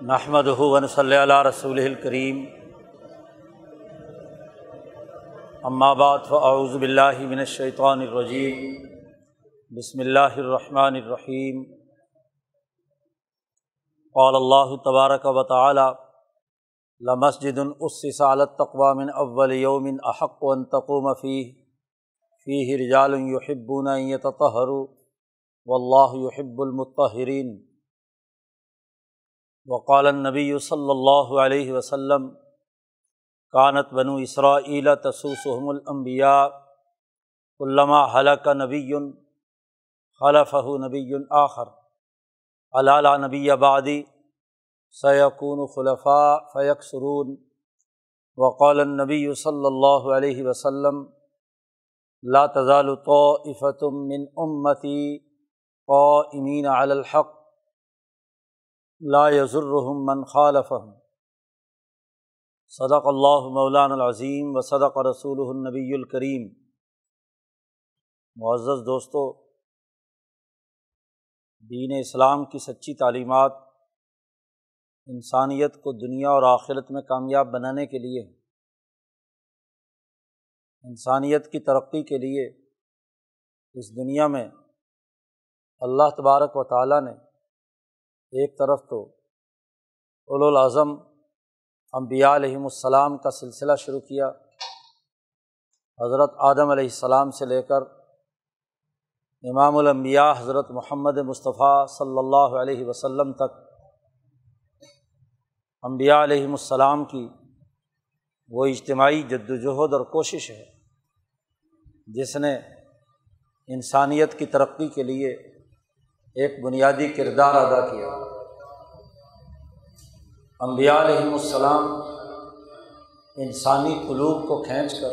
نحمد ون صلی اللہ رسول الکریم بعد فاعوذ باللہ من الشیطان الرجیم بسم اللہ الرحمن الرحیم قال اللہ تبارک و تعالی لمسجد اسس علی التقوى من اول یوم احق ان تقوم فیہ فیہ رجال یحبون ان یتطہروا واللہ یحب المطہرین وقال نبی صلی اللہ علیہ وسلم، کانت بنو اسرائیل تسوسحم الانبیاء علامہ حلق نبی خلف نبی آخر علالہ نبی آبادی سیقون خلفاء فیق سرون وقال نبی صلی اللہ علیہ وسلم، لا تزال طائفة من امتی قائمین علی الحق لا یضرحم من خالفہم۔ صدق اللہ مولان العظیم و صدق رسول النبی الکریم۔ معزز دوستو، دین اسلام کی سچی تعلیمات انسانیت کو دنیا اور آخرت میں کامیاب بنانے کے لیے، انسانیت کی ترقی کے لیے اس دنیا میں اللہ تبارک و تعالیٰ نے ایک طرف تو الاظم امبیا علیہم السلام کا سلسلہ شروع کیا، حضرت آدم علیہ السلام سے لے کر امام الانبیاء حضرت محمد مصطفیٰ صلی اللہ علیہ وسلم تک امبیا علیہم السلام کی وہ اجتماعی جد وجہد اور کوشش ہے جس نے انسانیت کی ترقی کے لیے ایک بنیادی کردار ادا کیا۔ امبیا علیہم السلام انسانی قلوب کو کھینچ کر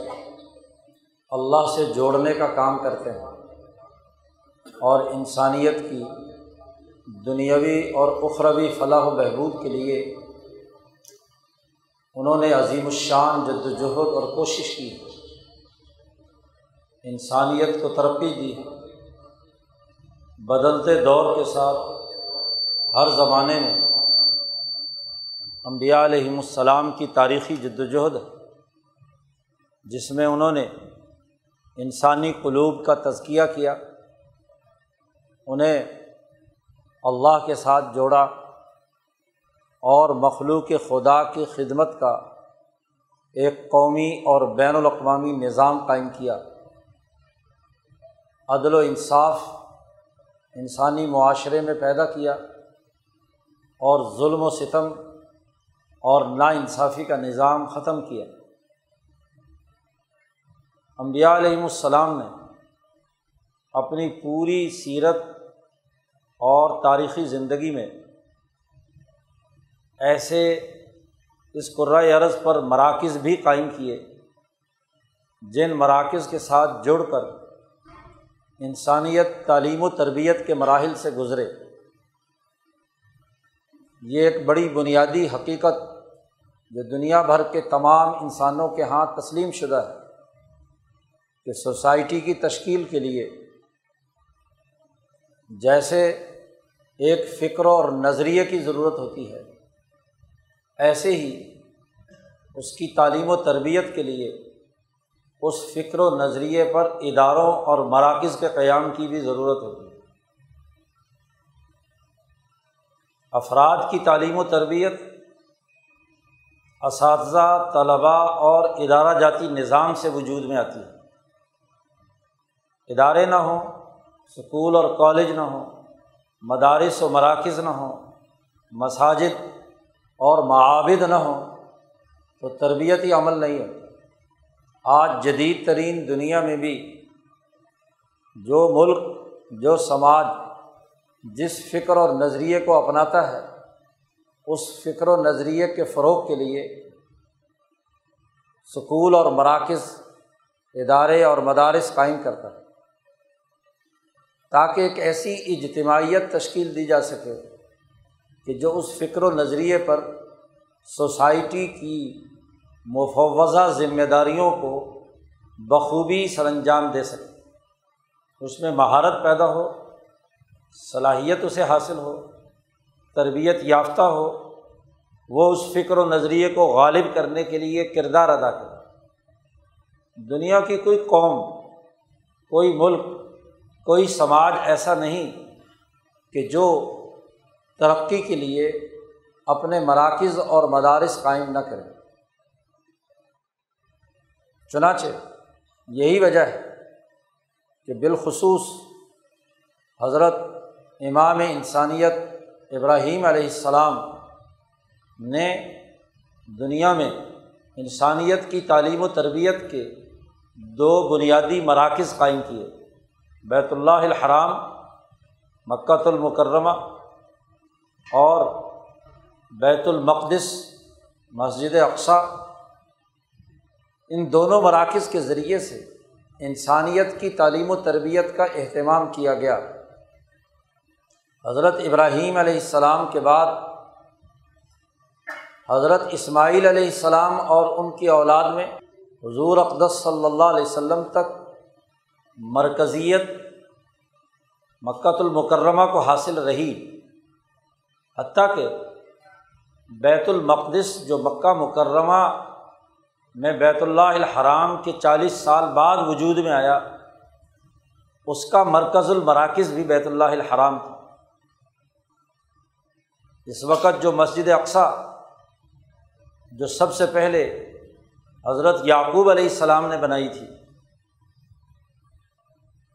اللہ سے جوڑنے کا کام کرتے ہیں اور انسانیت کی دنیاوی اور اخروی فلاح و بہبود کے لیے انہوں نے عظیم الشان، جد وجہد اور کوشش کی۔ انسانیت کو ترقی دی۔ بدلتے دور کے ساتھ ہر زمانے میں امبیا علیہم السلام کی تاریخی جد وجہد ہے، جس میں انہوں نے انسانی قلوب کا تزکیہ کیا، انہیں اللہ کے ساتھ جوڑا اور مخلوق خدا کی خدمت کا ایک قومی اور بین الاقوامی نظام قائم کیا۔ عدل و انصاف انسانی معاشرے میں پیدا کیا اور ظلم و ستم اور ناانصافی کا نظام ختم کیا۔ امبیا علیہم السلام نے اپنی پوری سیرت اور تاریخی زندگی میں ایسے اس قرۂۂ عرض پر مراکز بھی قائم کیے، جن مراکز کے ساتھ جڑ کر انسانیت، تعلیم و تربیت کے مراحل سے گزرے۔ یہ ایک بڑی بنیادی حقیقت جو دنیا بھر کے تمام انسانوں کے ہاتھ تسلیم شدہ ہے کہ سوسائٹی کی تشکیل کے لیے جیسے ایک فکر اور نظریے کی ضرورت ہوتی ہے، ایسے ہی اس کی تعلیم و تربیت کے لیے اس فکر و نظریے پر اداروں اور مراکز کے قیام کی بھی ضرورت ہوتی ہے۔ افراد کی تعلیم و تربیت، اساتذہ، طلباء اور ادارہ جاتی نظام سے وجود میں آتی ہے۔ ادارے نہ ہوں اسکول اور کالج نہ ہوں، مدارس و مراکز نہ ہوں، مساجد اور معابد نہ ہوں، تو تربیتی عمل نہیں ہوتا۔ آج جدید ترین دنیا میں بھی جو ملک، جو سماج جس فکر اور نظریے کو اپناتا ہے، اس فکر و نظریے کے فروغ کے لیے سکول اور مراکز، ادارے اور مدارس قائم کرتا ہے۔ تاکہ ایک ایسی اجتماعیت تشکیل دی جا سکے کہ جو اس فکر و نظریے پر سوسائٹی کی مفوضہ ذمہ داریوں کو بخوبی سر انجام دے سکے۔ اس میں مہارت پیدا ہو، صلاحیت اسے حاصل ہو، تربیت یافتہ ہو، وہ اس فکر و نظریے کو غالب کرنے کے لیے کردار ادا کرے۔ دنیا کی کوئی قوم، کوئی ملک، کوئی سماج ایسا نہیں کہ جو ترقی کے لیے اپنے مراکز اور مدارس قائم نہ کرے۔ چنانچہ یہی وجہ ہے کہ بالخصوص حضرت امام انسانیت ابراہیم علیہ السلام نے دنیا میں انسانیت کی تعلیم و تربیت کے دو بنیادی مراکز قائم کیے۔ بیت اللہ الحرام مکۃ المکرمہ اور بیت المقدس، مسجد اقسا ان دونوں مراکز کے ذریعے سے انسانیت کی تعلیم و تربیت کا اہتمام کیا گیا۔ حضرت ابراہیم علیہ السلام کے بعد، حضرت اسماعیل علیہ السلام اور ان کی اولاد میں حضور اقدس صلی اللہ علیہ وسلم تک مرکزیت مکۃ المکرمہ کو حاصل رہی۔ حتیٰ کہ بیت المقدس جو مکہ مکرمہ میں بیت اللہ الحرام کے چالیس سال بعد وجود میں آیا، اس کا مرکز المراکز بھی بیت اللہ الحرام تھا۔ اس وقت جو مسجد اقسا جو سب سے پہلے حضرت یعقوب علیہ السلام نے بنائی تھی،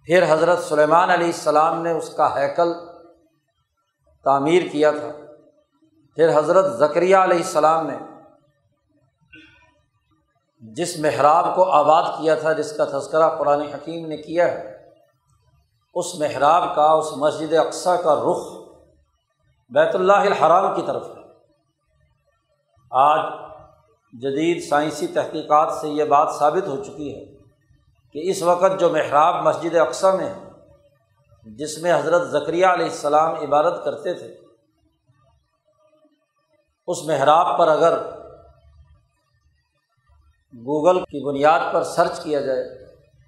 پھر حضرت سلیمان علیہ السلام نے اس کا ہیکل تعمیر کیا تھا، پھر حضرت ذکریہ علیہ السلام نے جس محراب کو آباد کیا تھا، جس کا تذکرہ قرآن حکیم نے کیا ہے، اس محراب کا، اس مسجد اقسا کا رخ بیت اللہ الحرام کی طرف ہے۔ آج جدید سائنسی تحقیقات سے یہ بات ثابت ہو چکی ہے کہ اس وقت جو محراب مسجد اقسا میں ہے، جس میں حضرت ذکریہ علیہ السلام عبادت کرتے تھے، اس محراب پر اگر گوگل کی بنیاد پر سرچ کیا جائے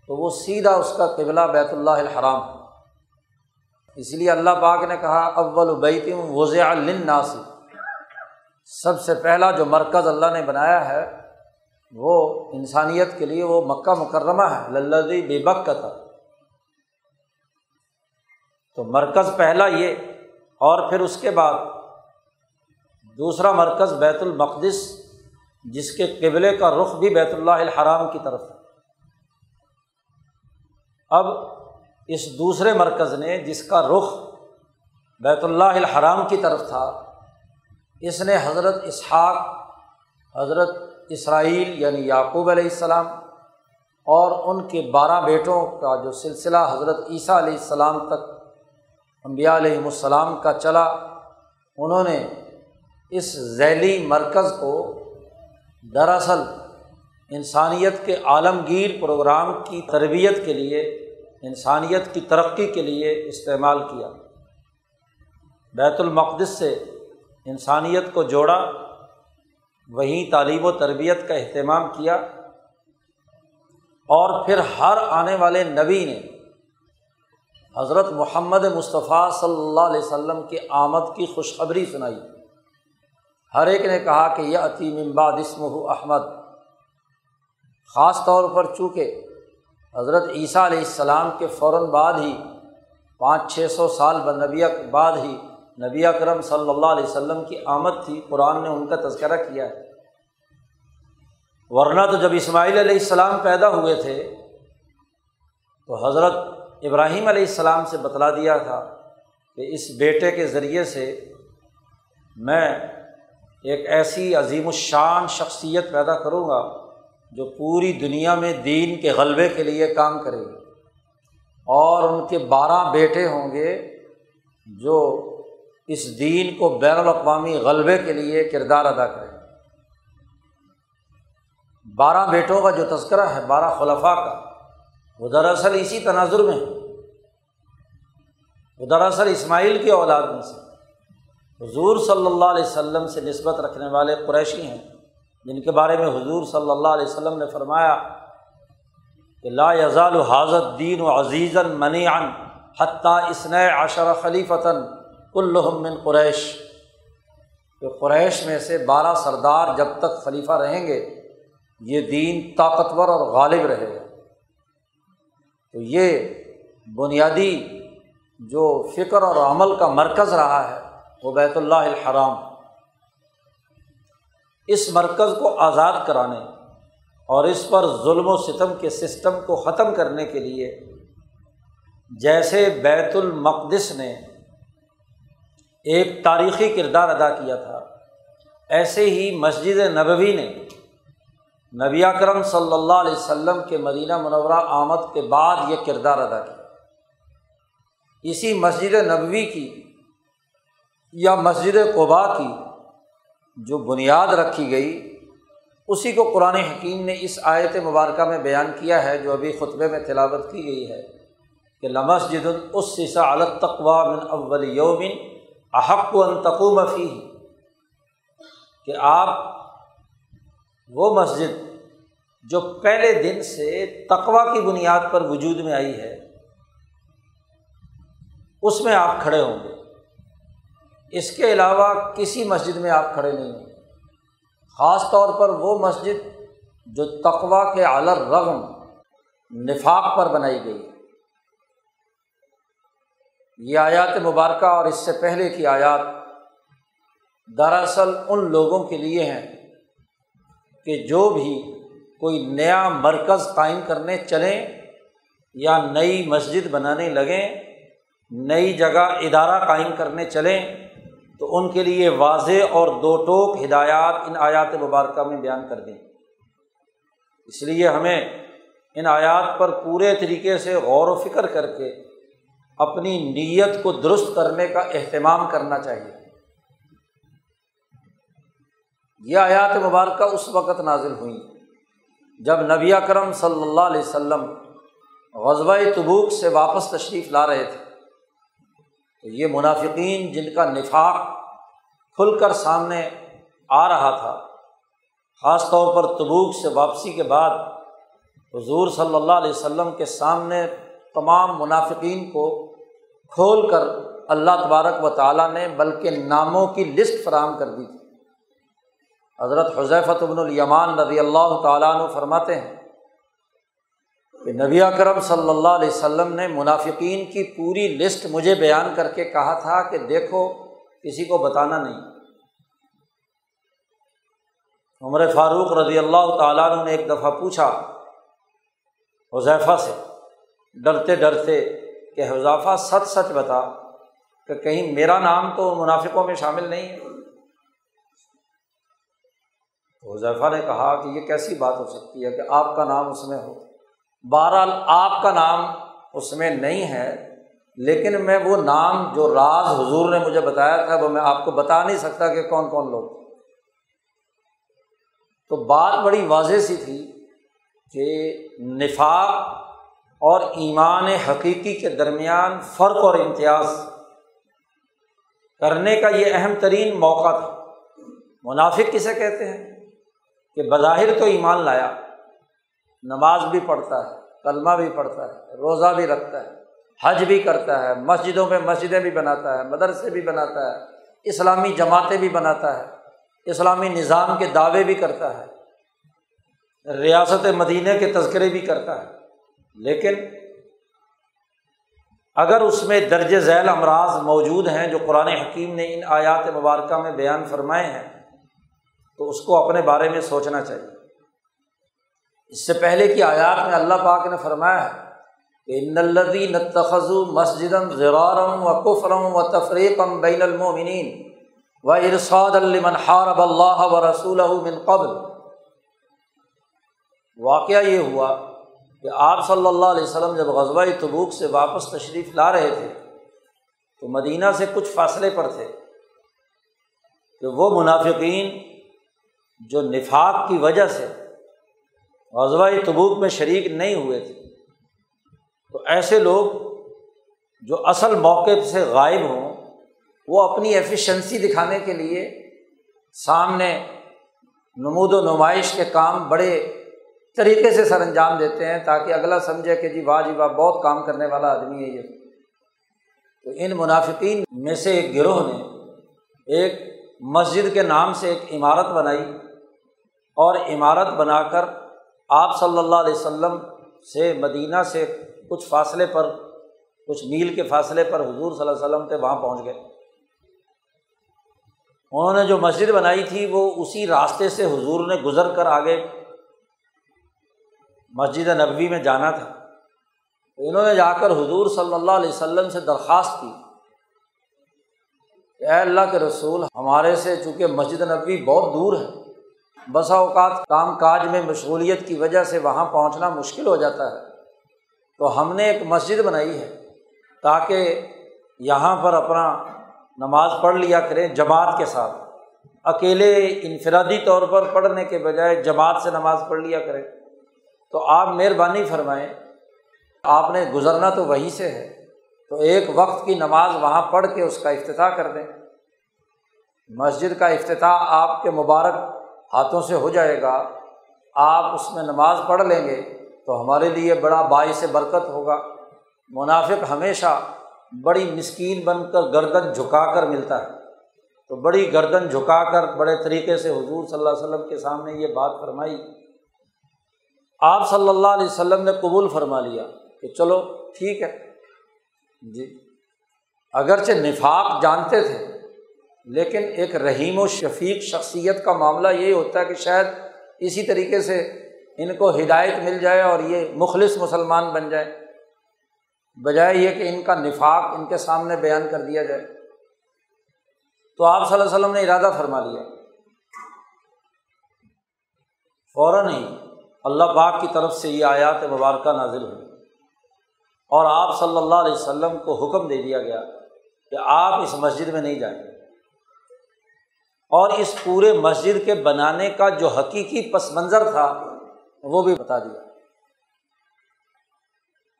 تو وہ سیدھا اس کا قبلہ بیت اللہ الحرام اس لیے اللہ پاک نے کہا، اول بیتم وضع الناسی سب سے پہلا جو مرکز اللہ نے بنایا ہے، وہ انسانیت کے لیے وہ مکہ مکرمہ ہے۔ للدی بے بک تھا تو مرکز پہلا یہ، اور پھر اس کے بعد دوسرا مرکز بیت المقدس۔ جس کے قبلے کا رخ بھی بیت اللہ الحرام کی طرف اب اس دوسرے مرکز نے جس کا رخ بیت اللہ الحرام کی طرف تھا، اس نے حضرت اسحاق، حضرت اسرائیل یعنی یعقوب علیہ السلام اور ان کے بارہ بیٹوں کا جو سلسلہ حضرت عیسیٰ علیہ السلام تک امبیا علیہم السلام کا چلا، انہوں نے اس ذیلی مرکز کو دراصل انسانیت کے عالمگیر پروگرام کی تربیت کے لیے، انسانیت کی ترقی کے لیے استعمال کیا۔ بیت المقدس سے انسانیت کو جوڑا، وہیں تعلیم و تربیت کا اہتمام کیا۔ اور پھر ہر آنے والے نبی نے حضرت محمد مصطفیٰ صلی اللہ علیہ وسلم کے آمد کی خوشخبری سنائی۔ ہر ایک نے کہا کہ یہ عتیم امباد اسم احمد۔ خاص طور پر چونکہ حضرت عیسیٰ علیہ السلام کے فوراً بعد ہی، پانچ چھ سو سال نبی بعد ہی نبی اکرم صلی اللہ علیہ وسلم کی آمد تھی، قرآن نے ان کا تذکرہ کیا ہے۔ ورنہ تو جب اسماعیل علیہ السلام پیدا ہوئے تھے، تو حضرت ابراہیم علیہ السلام سے بتلا دیا تھا کہ اس بیٹے کے ذریعے سے میں ایک ایسی عظیم الشان شخصیت پیدا کروں گا جو پوری دنیا میں دین کے غلبے کے لیے کام کرے گی۔ اور ان کے بارہ بیٹے ہوں گے جو اس دین کو بین الاقوامی غلبے کے لیے کردار ادا کریں بارہ بیٹوں کا جو تذکرہ ہے، بارہ خلفاء کا، وہ دراصل اسی تناظر میں ہے وہ دراصل اسماعیل کی اولاد میں سے حضور صلی اللہ علیہ وسلم سے نسبت رکھنے والے قریشی ہیں، جن کے بارے میں حضور صلی اللہ علیہ وسلم نے فرمایا کہ لا یزال حاضت دین و عزیز منی ان حتیٰ اسن عشر خلیفتاً من قریش۔ کہ قریش میں سے بارہ سردار جب تک خلیفہ رہیں گے، یہ دین طاقتور اور غالب رہے گا۔ تو یہ بنیادی جو فکر اور عمل کا مرکز رہا ہے وہ بیت اللہ الحرام۔ اس مرکز کو آزاد کرانے اور اس پر ظلم و ستم کے سسٹم کو ختم کرنے کے لیے جیسے بیت المقدس نے ایک تاریخی کردار ادا کیا تھا، ایسے ہی مسجد نبوی نے نبی اکرم صلی اللہ علیہ وسلم کے مدینہ منورہ آمد کے بعد یہ کردار ادا کیا۔ اسی مسجد نبوی کی یا مسجد قبا کی جو بنیاد رکھی گئی، اسی کو قرآن حکیم نے اس آیت مبارکہ میں بیان کیا ہے، جو ابھی خطبے میں تلاوت کی گئی ہے کہ لمسجد اس سسا الطقوا بن اول یومن احق و انتقوم فی کہ آپ وہ مسجد جو پہلے دن سے تقوا کی بنیاد پر وجود میں آئی ہے، اس میں آپ کھڑے ہوں گے۔ اس کے علاوہ کسی مسجد میں آپ کھڑے نہیں ہوں خاص طور پر وہ مسجد جو تقوا کے علر رغم نفاق پر بنائی گئی یہ آیات مبارکہ اور اس سے پہلے کی آیات دراصل ان لوگوں کے لیے ہیں کہ جو بھی کوئی نیا مرکز قائم کرنے چلیں یا نئی مسجد بنانے لگیں، نئی جگہ ادارہ قائم کرنے چلیں تو ان کے لیے واضح اور دو ٹوک ہدایات ان آیات مبارکہ میں بیان کر دیں۔ اس لیے ہمیں ان آیات پر پورے طریقے سے غور و فکر کر کے اپنی نیت کو درست کرنے کا اہتمام کرنا چاہیے۔ یہ آیات مبارکہ اس وقت نازل ہوئیں۔ جب نبی کرم صلی اللہ علیہ وسلم غزبۂ تبوک سے واپس تشریف لا رہے تھے، تو یہ منافقین جن کا نفاق کھل کر سامنے آ رہا تھا، خاص طور پر تبوک سے واپسی کے بعد حضور صلی اللہ علیہ وسلم کے سامنے تمام منافقین کو کھول کر اللہ تبارک و تعالیٰ نے، بلکہ ناموں کی لسٹ فراہم کر دی تھی۔ حضرت حضیفت ابن الیمان رضی اللہ تعالیٰ عنہ فرماتے ہیں کہ نبی اکرم صلی اللہ علیہ وسلم نے منافقین کی پوری لسٹ مجھے بیان کر کے کہا تھا کہ دیکھو کسی کو بتانا نہیں۔ عمر فاروق رضی اللہ تعالیٰ نے ایک دفعہ پوچھا حذیفہ سے، ڈرتے ڈرتے کہ حذافہ سچ سچ بتا کہ کہیں میرا نام تو منافقوں میں شامل نہیں ہے۔ حذیفہ نے کہا کہ یہ کیسی بات ہو سکتی ہے کہ آپ کا نام اس میں ہو۔ بہرحال آپ کا نام اس میں نہیں ہے۔ لیکن میں وہ نام جو راز حضور نے مجھے بتایا تھا وہ میں آپ کو بتا نہیں سکتا کہ کون کون لوگ تھے۔ تو بات بڑی واضح سی تھی کہ نفاق اور ایمان حقیقی کے درمیان فرق اور امتیاز کرنے کا یہ اہم ترین موقع تھا۔ منافق کسے کہتے ہیں؟ کہ بظاہر تو ایمان لایا، نماز بھی پڑھتا ہے، کلمہ بھی پڑھتا ہے، روزہ بھی رکھتا ہے۔ حج بھی کرتا ہے، مسجدوں میں مسجدیں بھی بناتا ہے، مدرسے بھی بناتا ہے، اسلامی جماعتیں بھی بناتا ہے، اسلامی نظام کے دعوے بھی کرتا ہے، ریاست مدینہ کے تذکرے بھی کرتا ہے۔ لیکن اگر اس میں درج ذیل امراض موجود ہیں جو قرآن حکیم نے ان آیات مبارکہ میں بیان فرمائے ہیں، تو اس کو اپنے بارے میں سوچنا چاہیے۔ اس سے پہلے کی آیات میں اللہ پاک نے فرمایا ہے کہ ان الدی نتخذ مسجد ضرارم و کفرم و تفریقم بین المومنین و ارساد المن حارب اللہ و رسول من قبل. واقعہ یہ ہوا کہ آپ صلی اللہ علیہ وسلم جب غزبۂ تبوک سے واپس تشریف لا رہے تھے، تو مدینہ سے کچھ فاصلے پر تھے کہ وہ منافقین جو نفاق کی وجہ سے غزوہ تبوک میں شریک نہیں ہوئے تھے۔ تو ایسے لوگ جو اصل موقع سے غائب ہوں، وہ اپنی ایفیشنسی دکھانے کے لیے سامنے نمود و نمائش کے کام بڑے طریقے سے سر انجام دیتے ہیں تاکہ اگلا سمجھے کہ جی واہ جی واہ، بہت کام کرنے والا آدمی ہے یہ۔ تو ان منافقین میں سے ایک گروہ نے ایک مسجد کے نام سے ایک عمارت بنائی اور عمارت بنا کر آپ صلی اللہ علیہ وسلم سے مدینہ سے کچھ فاصلے پر، کچھ میل کے فاصلے پر حضور صلی اللہ علیہ وسلم تھے وہاں پہنچ گئے۔ انہوں نے جو مسجد بنائی تھی، وہ اسی راستے سے حضور نے گزر کر آگے مسجد نبوی میں جانا تھا۔ تو انہوں نے جا کر حضور صلی اللہ علیہ وسلم سے درخواست کی کہ اے اللہ کے رسول، ہمارے سے چونکہ مسجد نبوی بہت دور ہے، بسا اوقات کام کاج میں مشغولیت کی وجہ سے وہاں پہنچنا مشکل ہو جاتا ہے۔ تو ہم نے ایک مسجد بنائی ہے تاکہ یہاں پر اپنا نماز پڑھ لیا کریں جماعت کے ساتھ۔ اکیلے انفرادی طور پر پڑھنے کے بجائے جماعت سے نماز پڑھ لیا کریں۔ تو آپ مہربانی فرمائیں، آپ نے گزرنا تو وہیں سے ہے، تو ایک وقت کی نماز وہاں پڑھ کے اس کا افتتاح کر دیں۔ مسجد کا افتتاح آپ کے مبارک ہاتھوں سے ہو جائے گا، آپ اس میں نماز پڑھ لیں گے۔ تو ہمارے لیے بڑا باعث برکت ہوگا۔ منافق ہمیشہ بڑی مسکین بن کر گردن جھکا کر ملتا ہے۔ تو بڑی گردن جھکا کر بڑے طریقے سے حضور صلی اللہ علیہ وسلم کے سامنے یہ بات فرمائی۔ آپ صلی اللہ علیہ وسلم نے قبول فرما لیا کہ چلو ٹھیک ہے۔ جی۔ اگرچہ نفاق جانتے تھے، لیکن ایک رحیم و شفیق شخصیت کا معاملہ یہ ہوتا ہے کہ شاید اسی طریقے سے ان کو ہدایت مل جائے اور یہ مخلص مسلمان بن جائے۔ بجائے یہ کہ ان کا نفاق ان کے سامنے بیان کر دیا جائے۔ تو آپ صلی اللہ علیہ وسلم نے ارادہ فرما لیا۔ فوراً ہی اللہ پاک کی طرف سے یہ آیات مبارکہ نازل ہوئی۔ اور آپ صلی اللہ علیہ وسلم کو حکم دے دیا گیا کہ آپ اس مسجد میں نہیں جائیں۔ اور اس پورے مسجد کے بنانے کا جو حقیقی پس منظر تھا وہ بھی بتا دیا۔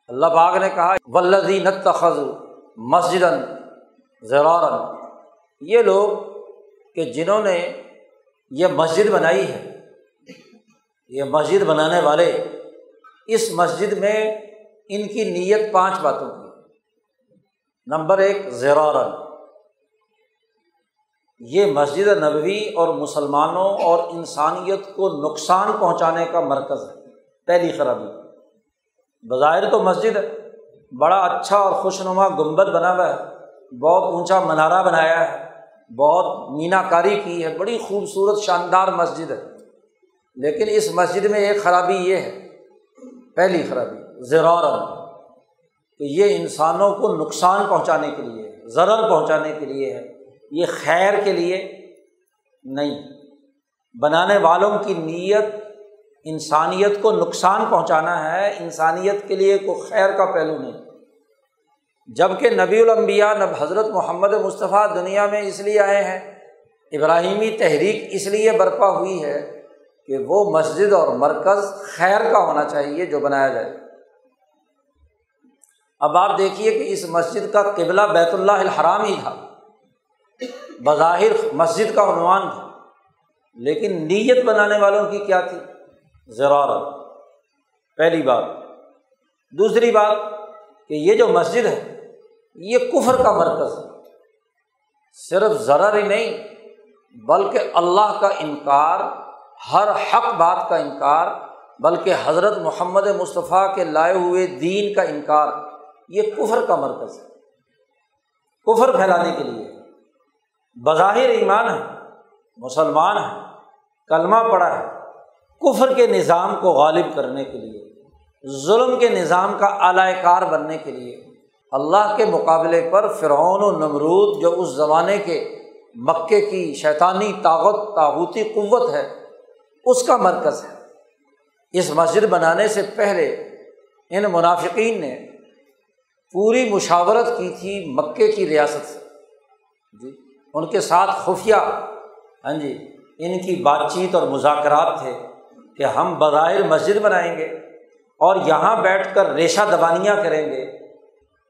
اللہ باغ نے کہا ولزی نتخذ مسجد زرارن یہ لوگ کہ جنہوں نے یہ مسجد بنائی ہے، یہ مسجد بنانے والے، اس مسجد میں ان کی نیت پانچ باتوں کی۔ نمبر ایک زیرارن یہ مسجد نبوی اور مسلمانوں اور انسانیت کو نقصان پہنچانے کا مرکز ہے۔ پہلی خرابی۔ بظاہر تو مسجد ہے بڑا اچھا اور خوش نما گنبد بنا ہوا ہے۔ بہت اونچا منارہ بنایا ہے۔ بہت مینہ کاری کی ہے۔ بڑی خوبصورت شاندار مسجد ہے۔ لیکن اس مسجد میں ایک خرابی یہ ہے۔ پہلی خرابی۔ زرور کہ یہ انسانوں کو نقصان پہنچانے کے لیے، ضرر پہنچانے کے لیے ہے۔ یہ خیر کے لیے نہیں۔ بنانے والوں کی نیت انسانیت کو نقصان پہنچانا ہے، انسانیت کے لیے کوئی خیر کا پہلو نہیں۔ جبکہ نبی الانبیاء، نب حضرت محمد مصطفیٰ دنیا میں اس لیے آئے ہیں، ابراہیمی تحریک اس لیے برپا ہوئی ہے کہ وہ مسجد اور مرکز خیر کا ہونا چاہیے جو بنایا جائے۔ اب آپ دیکھیے کہ اس مسجد کا قبلہ بیت اللہ الحرام ہی تھا۔ بظاہر مسجد کا عنوان تھا، لیکن نیت بنانے والوں کی کیا تھی؟ زرارت۔ پہلی بات۔ دوسری بات کہ یہ جو مسجد ہے، یہ کفر کا مرکز ہے۔ صرف ذرا ہی نہیں، بلکہ اللہ کا انکار، ہر حق بات کا انکار، بلکہ حضرت محمد مصطفیٰ کے لائے ہوئے دین کا انکار، یہ کفر کا مرکز ہے۔ کفر پھیلانے کے لیے۔ بظاہر ایمان ہے، مسلمان ہے، کلمہ پڑا ہے، کفر کے نظام کو غالب کرنے کے لیے، ظلم کے نظام کا اعلی کار بننے کے لیے، اللہ کے مقابلے پر فرعون و نمرود جو اس زمانے کے مکے کی شیطانی طاقت تاغوتی قوت ہے، اس کا مرکز ہے۔ اس مسجد بنانے سے پہلے ان منافقین نے پوری مشاورت کی تھی مکے کی ریاست سے۔ جی۔ ان کے ساتھ خفیہ ہاں جی ان کی بات چیت اور مذاکرات تھے کہ ہم بظاہر مسجد بنائیں گے اور یہاں بیٹھ کر ریشہ دبانیاں کریں گے۔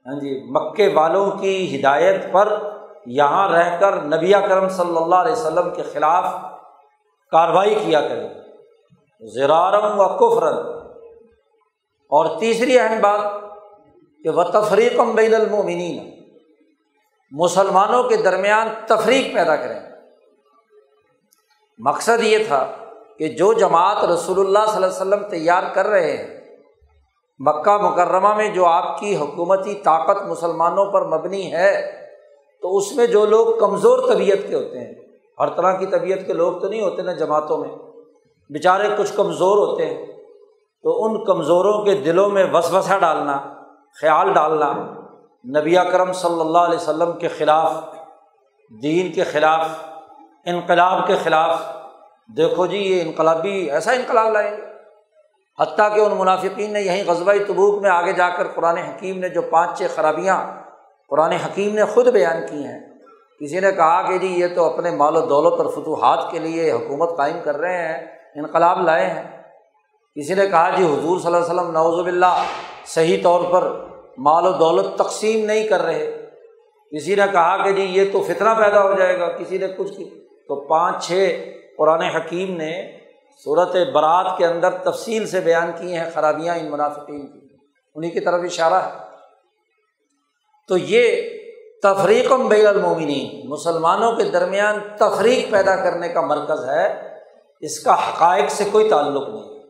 ہاں جی مکے والوں کی ہدایت پر یہاں رہ کر نبی کرم صلی اللہ علیہ وسلم کے خلاف کارروائی کیا کریں۔ زرارم و کفرن۔ اور تیسری اہم بات کہ وہ تفریقم بین المومنین مسلمانوں کے درمیان تفریق پیدا کریں۔ مقصد یہ تھا کہ جو جماعت رسول اللہ صلی اللہ علیہ وسلم تیار کر رہے ہیں، مکہ مکرمہ میں جو آپ کی حکومتی طاقت مسلمانوں پر مبنی ہے، تو اس میں جو لوگ کمزور طبیعت کے ہوتے ہیں، ہر طرح کی طبیعت کے لوگ تو نہیں ہوتے نا جماعتوں میں۔ بیچارے کچھ کمزور ہوتے ہیں، تو ان کمزوروں کے دلوں میں وسوسہ ڈالنا، خیال ڈالنا نبی کرم صلی اللہ علیہ وسلم کے خلاف، دین کے خلاف، انقلاب کے خلاف، دیکھو جی یہ انقلابی، ایسا انقلاب لائیں گے حتیٰ کہ ان منافقین نے یہیں غزبۂ تبوک میں آگے جا کر قرآن حکیم نے جو پانچ چھ خرابیاں قرآن حکیم نے خود بیان کی ہیں، کسی نے کہا کہ جی یہ تو اپنے مال و دولت اور فتوحات کے لیے حکومت قائم کر رہے ہیں، انقلاب لائے ہیں۔ کسی نے کہا جی حضور صلی اللہ علیہ وسلم نوز اللہ صحیح طور پر مال و دولت تقسیم نہیں کر رہے۔ کسی نے کہا کہ جی یہ تو فتنہ پیدا ہو جائے گا، کسی نے کچھ کی تو پانچ چھ قرآن حکیم نے صورت برات کے اندر تفصیل سے بیان کی ہیں، خرابیاں ان منافقین کی۔ انہیں کی طرف اشارہ ہے۔ تو یہ تفریق بین المومنین، مسلمانوں کے درمیان تفریق پیدا کرنے کا مرکز ہے۔ اس کا حقائق سے کوئی تعلق نہیں۔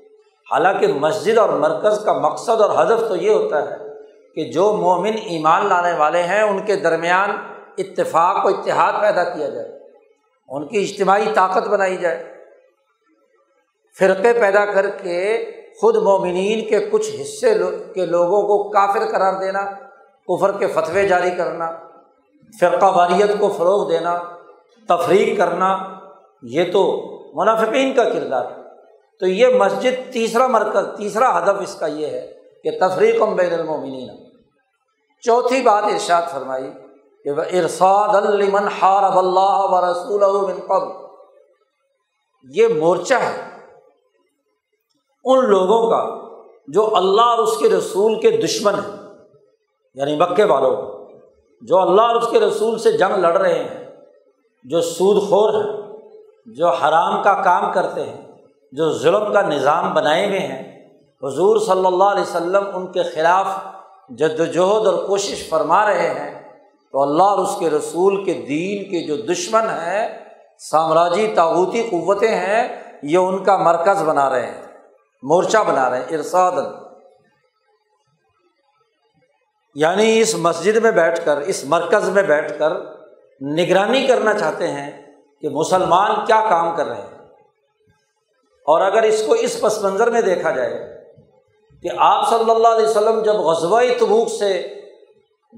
حالانکہ مسجد اور مرکز کا مقصد اور ہدف تو یہ ہوتا ہے کہ جو مومن ایمان لانے والے ہیں، ان کے درمیان اتفاق و اتحاد پیدا کیا جائے، ان کی اجتماعی طاقت بنائی جائے۔ فرقے پیدا کر کے خود مومنین کے کچھ حصے کے لوگوں کو کافر قرار دینا، کفر کے فتوے جاری کرنا، فرقہ واریت کو فروغ دینا، تفریق کرنا، یہ تو منافقین کا کردار ہے۔ تو یہ مسجد تیسرا مرکز، تیسرا ہدف اس کا یہ ہے کہ تفریق بین المومنین چوتھی بات ارشاد فرمائی کہ وہ ارساد المن حارب اللہ و رسول قبل۔ یہ مورچہ ہے ان لوگوں کا جو اللہ اور اس کے رسول کے دشمن ہیں یعنی مکے والوں جو اللہ اور اس کے رسول سے جنگ لڑ رہے ہیں، جو سود خور ہیں، جو حرام کا کام کرتے ہیں، جو ظلم کا نظام بنائے ہوئے ہیں حضور صلی اللہ علیہ وسلم ان کے خلاف جد وجہد اور کوشش فرما رہے ہیں، تو اللہ اور اس کے رسول کے دین کے جو دشمن ہیں، سامراجی تعوتی قوتیں ہیں، یہ ان کا مرکز بنا رہے ہیں، مورچہ بنا رہے ہیں ارساد یعنی اس مسجد میں بیٹھ کر، اس مرکز میں بیٹھ کر نگرانی کرنا چاہتے ہیں کہ مسلمان کیا کام کر رہے ہیں۔ اور اگر اس کو اس پس منظر میں دیکھا جائے کہ آپ صلی اللہ علیہ وسلم جب غزبۂ تبوک سے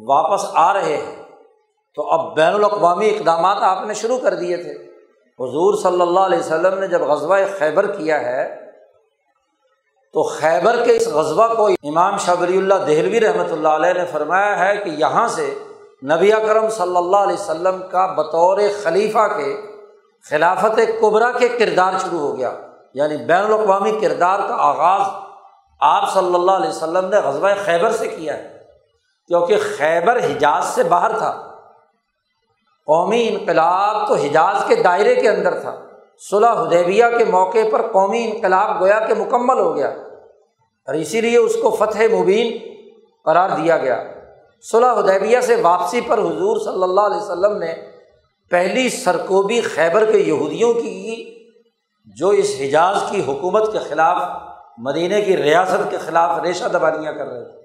واپس آ رہے ہیں، تو اب بین الاقوامی اقدامات آپ نے شروع کر دیے تھے۔ حضور صلی اللہ علیہ وسلم نے جب غزبۂ خیبر کیا ہے، تو خیبر کے اس غزبہ کو امام شبری اللہ دہلوی رحمۃ اللہ علیہ نے فرمایا ہے کہ یہاں سے نبی اکرم صلی اللہ علیہ وسلم کا بطور خلیفہ کے خلافت قبرا کے کردار شروع ہو گیا۔ یعنی بین الاقوامی کردار کا آغاز آپ صلی اللہ علیہ وسلم نے غزبۂ خیبر سے کیا ہے، کیونکہ خیبر حجاز سے باہر تھا۔ قومی انقلاب تو حجاز کے دائرے کے اندر تھا۔ صلح حدیبیہ کے موقع پر قومی انقلاب گویا کہ مکمل ہو گیا اور اسی لیے اس کو فتح مبین قرار دیا گیا۔ صلح حدیبیہ سے واپسی پر حضور صلی اللہ علیہ وسلم نے پہلی سرکوبی خیبر کے یہودیوں کی جو اس حجاز کی حکومت کے خلاف مدینہ کی ریاست کے خلاف ریشہ دبانیاں کر رہے تھے۔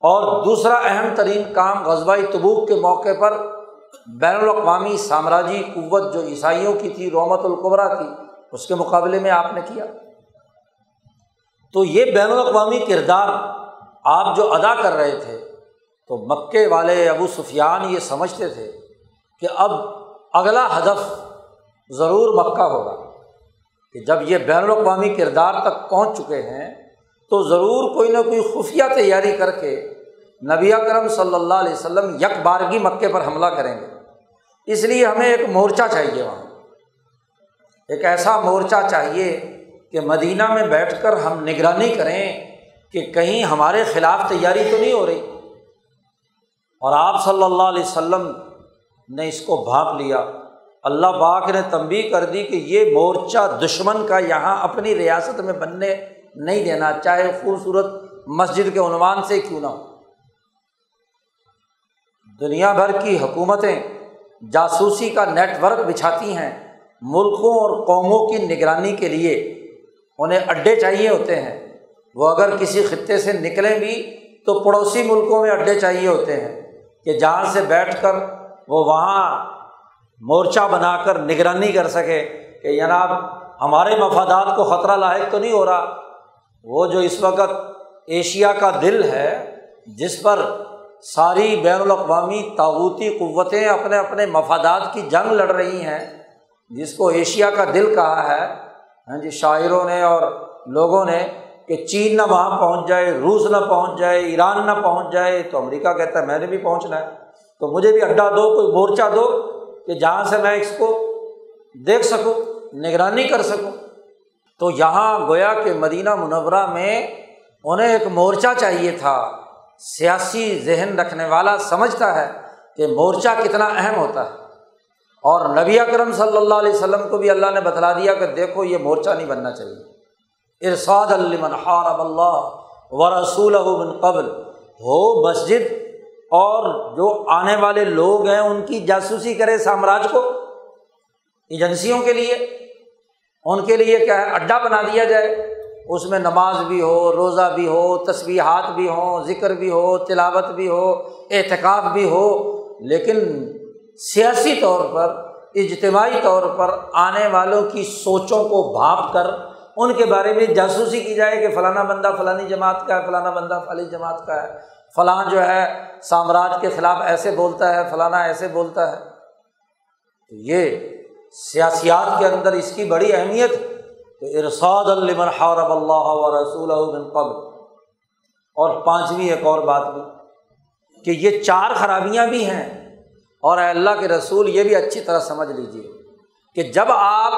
اور دوسرا اہم ترین کام غزبۂ تبوک کے موقع پر بین الاقوامی سامراجی قوت جو عیسائیوں کی تھی، رومت القبرا کی، اس کے مقابلے میں آپ نے کیا۔ تو یہ بین الاقوامی کردار آپ جو ادا کر رہے تھے، تو مکے والے ابو سفیان یہ سمجھتے تھے کہ اب اگلا ہدف ضرور مکہ ہوگا۔ کہ جب یہ بین الاقوامی کردار تک پہنچ چکے ہیں، تو ضرور کوئی نہ کوئی خفیہ تیاری کر کے نبی کرم صلی اللہ علیہ وسلم یک بارگی مکے پر حملہ کریں گے۔ اس لیے ہمیں ایک مورچہ چاہیے وہاں۔ ایک ایسا مورچہ چاہیے کہ مدینہ میں بیٹھ کر ہم نگرانی کریں کہ کہیں ہمارے خلاف تیاری تو نہیں ہو رہی۔ اور آپ صلی اللہ علیہ وسلم نے اس کو بھانپ لیا۔ اللہ باغ نے تنبی کر دی کہ یہ مورچہ دشمن کا یہاں اپنی ریاست میں بننے نہیں دینا، چاہے خوبصورت مسجد کے عنوان سے کیوں نہ ہو۔ دنیا بھر کی حکومتیں جاسوسی کا نیٹ ورک بچھاتی ہیں۔ ملکوں اور قوموں کی نگرانی کے لیے انہیں اڈے چاہیے ہوتے ہیں۔ وہ اگر کسی خطے سے نکلیں بھی تو پڑوسی ملکوں میں اڈے چاہیے ہوتے ہیں کہ جہاں سے بیٹھ کر وہ وہاں مورچہ بنا کر نگرانی کر سکے کہ جناب، ہمارے مفادات کو خطرہ لاحق تو نہیں ہو رہا۔ وہ جو اس وقت ایشیا کا دل ہے، جس پر ساری بین الاقوامی تعوتی قوتیں اپنے اپنے مفادات کی جنگ لڑ رہی ہیں، جس کو ایشیا کا دل کہا ہے ہاں جی شاعروں نے اور لوگوں نے کہ چین نہ وہاں پہنچ جائے، روس نہ پہنچ جائے، ایران نہ پہنچ جائے، تو امریکہ کہتا ہے میں نے بھی پہنچنا ہے، تو مجھے بھی اڈا دو، کوئی مورچہ دو۔ کہ جہاں سے میں اس کو دیکھ سکوں، نگرانی کر سکوں۔ تو یہاں گویا کہ مدینہ منورہ میں انہیں ایک مورچہ چاہیے تھا۔ سیاسی ذہن رکھنے والا سمجھتا ہے کہ مورچہ کتنا اہم ہوتا ہے۔ اور نبی اکرم صلی اللہ علیہ وسلم کو بھی اللہ نے بتلا دیا کہ دیکھو، یہ مورچہ نہیں بننا چاہیے۔ ارساد المن حارب اللہ و رسول قبل۔ ہو مسجد اور جو آنے والے لوگ ہیں ان کی جاسوسی کرے سامراج کو، ایجنسیوں کے لیے، ان کے لیے کیا ہے، اڈا بنا دیا جائے۔ اس میں نماز بھی ہو، روزہ بھی ہو تصویحات بھی ہوں، ذکر بھی ہو، تلاوت بھی ہو، اعتکاف بھی ہو۔ لیکن سیاسی طور پر، اجتماعی طور پر آنے والوں کی سوچوں کو بھانپ کر، ان کے بارے میں جاسوسی کی جائے کہ فلانا بندہ فلانی جماعت کا ہے، فلانا بندہ فلاں جماعت کا ہے۔ فلاں جو ہے سامراج کے خلاف ایسے بولتا ہے، فلانا ایسے بولتا ہے۔ تو یہ سیاسیات کے اندر اس کی بڑی اہمیت کہ ارساد المن حرب اللہ و رسول بن قبل۔ اور پانچویں ایک اور بات بھی، کہ یہ چار خرابیاں بھی ہیں۔ اور اللہ کے رسول، یہ بھی اچھی طرح سمجھ لیجیے کہ جب آپ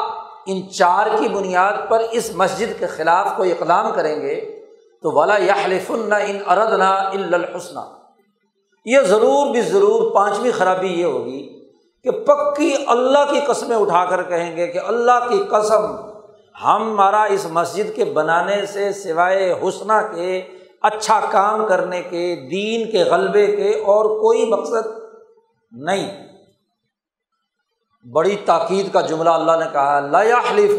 ان چار کی بنیاد پر اس مسجد کے خلاف کوئی اقدام کریں گے تو ولا یحلف ان اردنا الحسنہ یہ ضرور بھی ضرور پانچویں خرابی یہ ہوگی کہ پکی اللہ کی قسمیں اٹھا کر کہیں گے کہ اللہ کی قسم ہمارا اس مسجد کے بنانے سے سوائے حسنہ کے اچھا کام کرنے کے، دین کے غلبے کے اور کوئی مقصد نہیں۔ بڑی تاکید کا جملہ اللہ نے کہا لا خلیف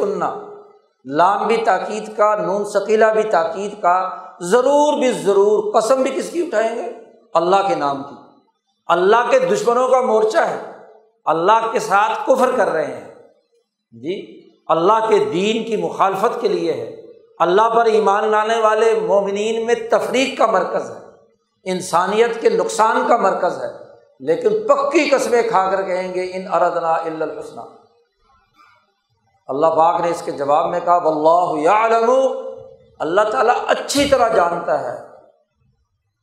لام بھی تاکید کا، نون ثقیلا بھی تاکید کا، ضرور بھی ضرور قسم بھی کس کی اٹھائیں گے؟ اللہ کے نام کی۔ اللہ کے دشمنوں کا مورچہ ہے۔ اللہ کے ساتھ کفر کر رہے ہیں۔ جی اللہ کے دین کی مخالفت کے لیے ہے۔ اللہ پر ایمان لانے والے مومنین میں تفریق کا مرکز ہے۔ انسانیت کے نقصان کا مرکز ہے۔ لیکن پکی قسمیں کھا کر کہیں گے، ان اردنا الحسن اللہ پاک نے اس کے جواب میں کہا بلّہ عالم اللہ تعالیٰ اچھی طرح جانتا ہے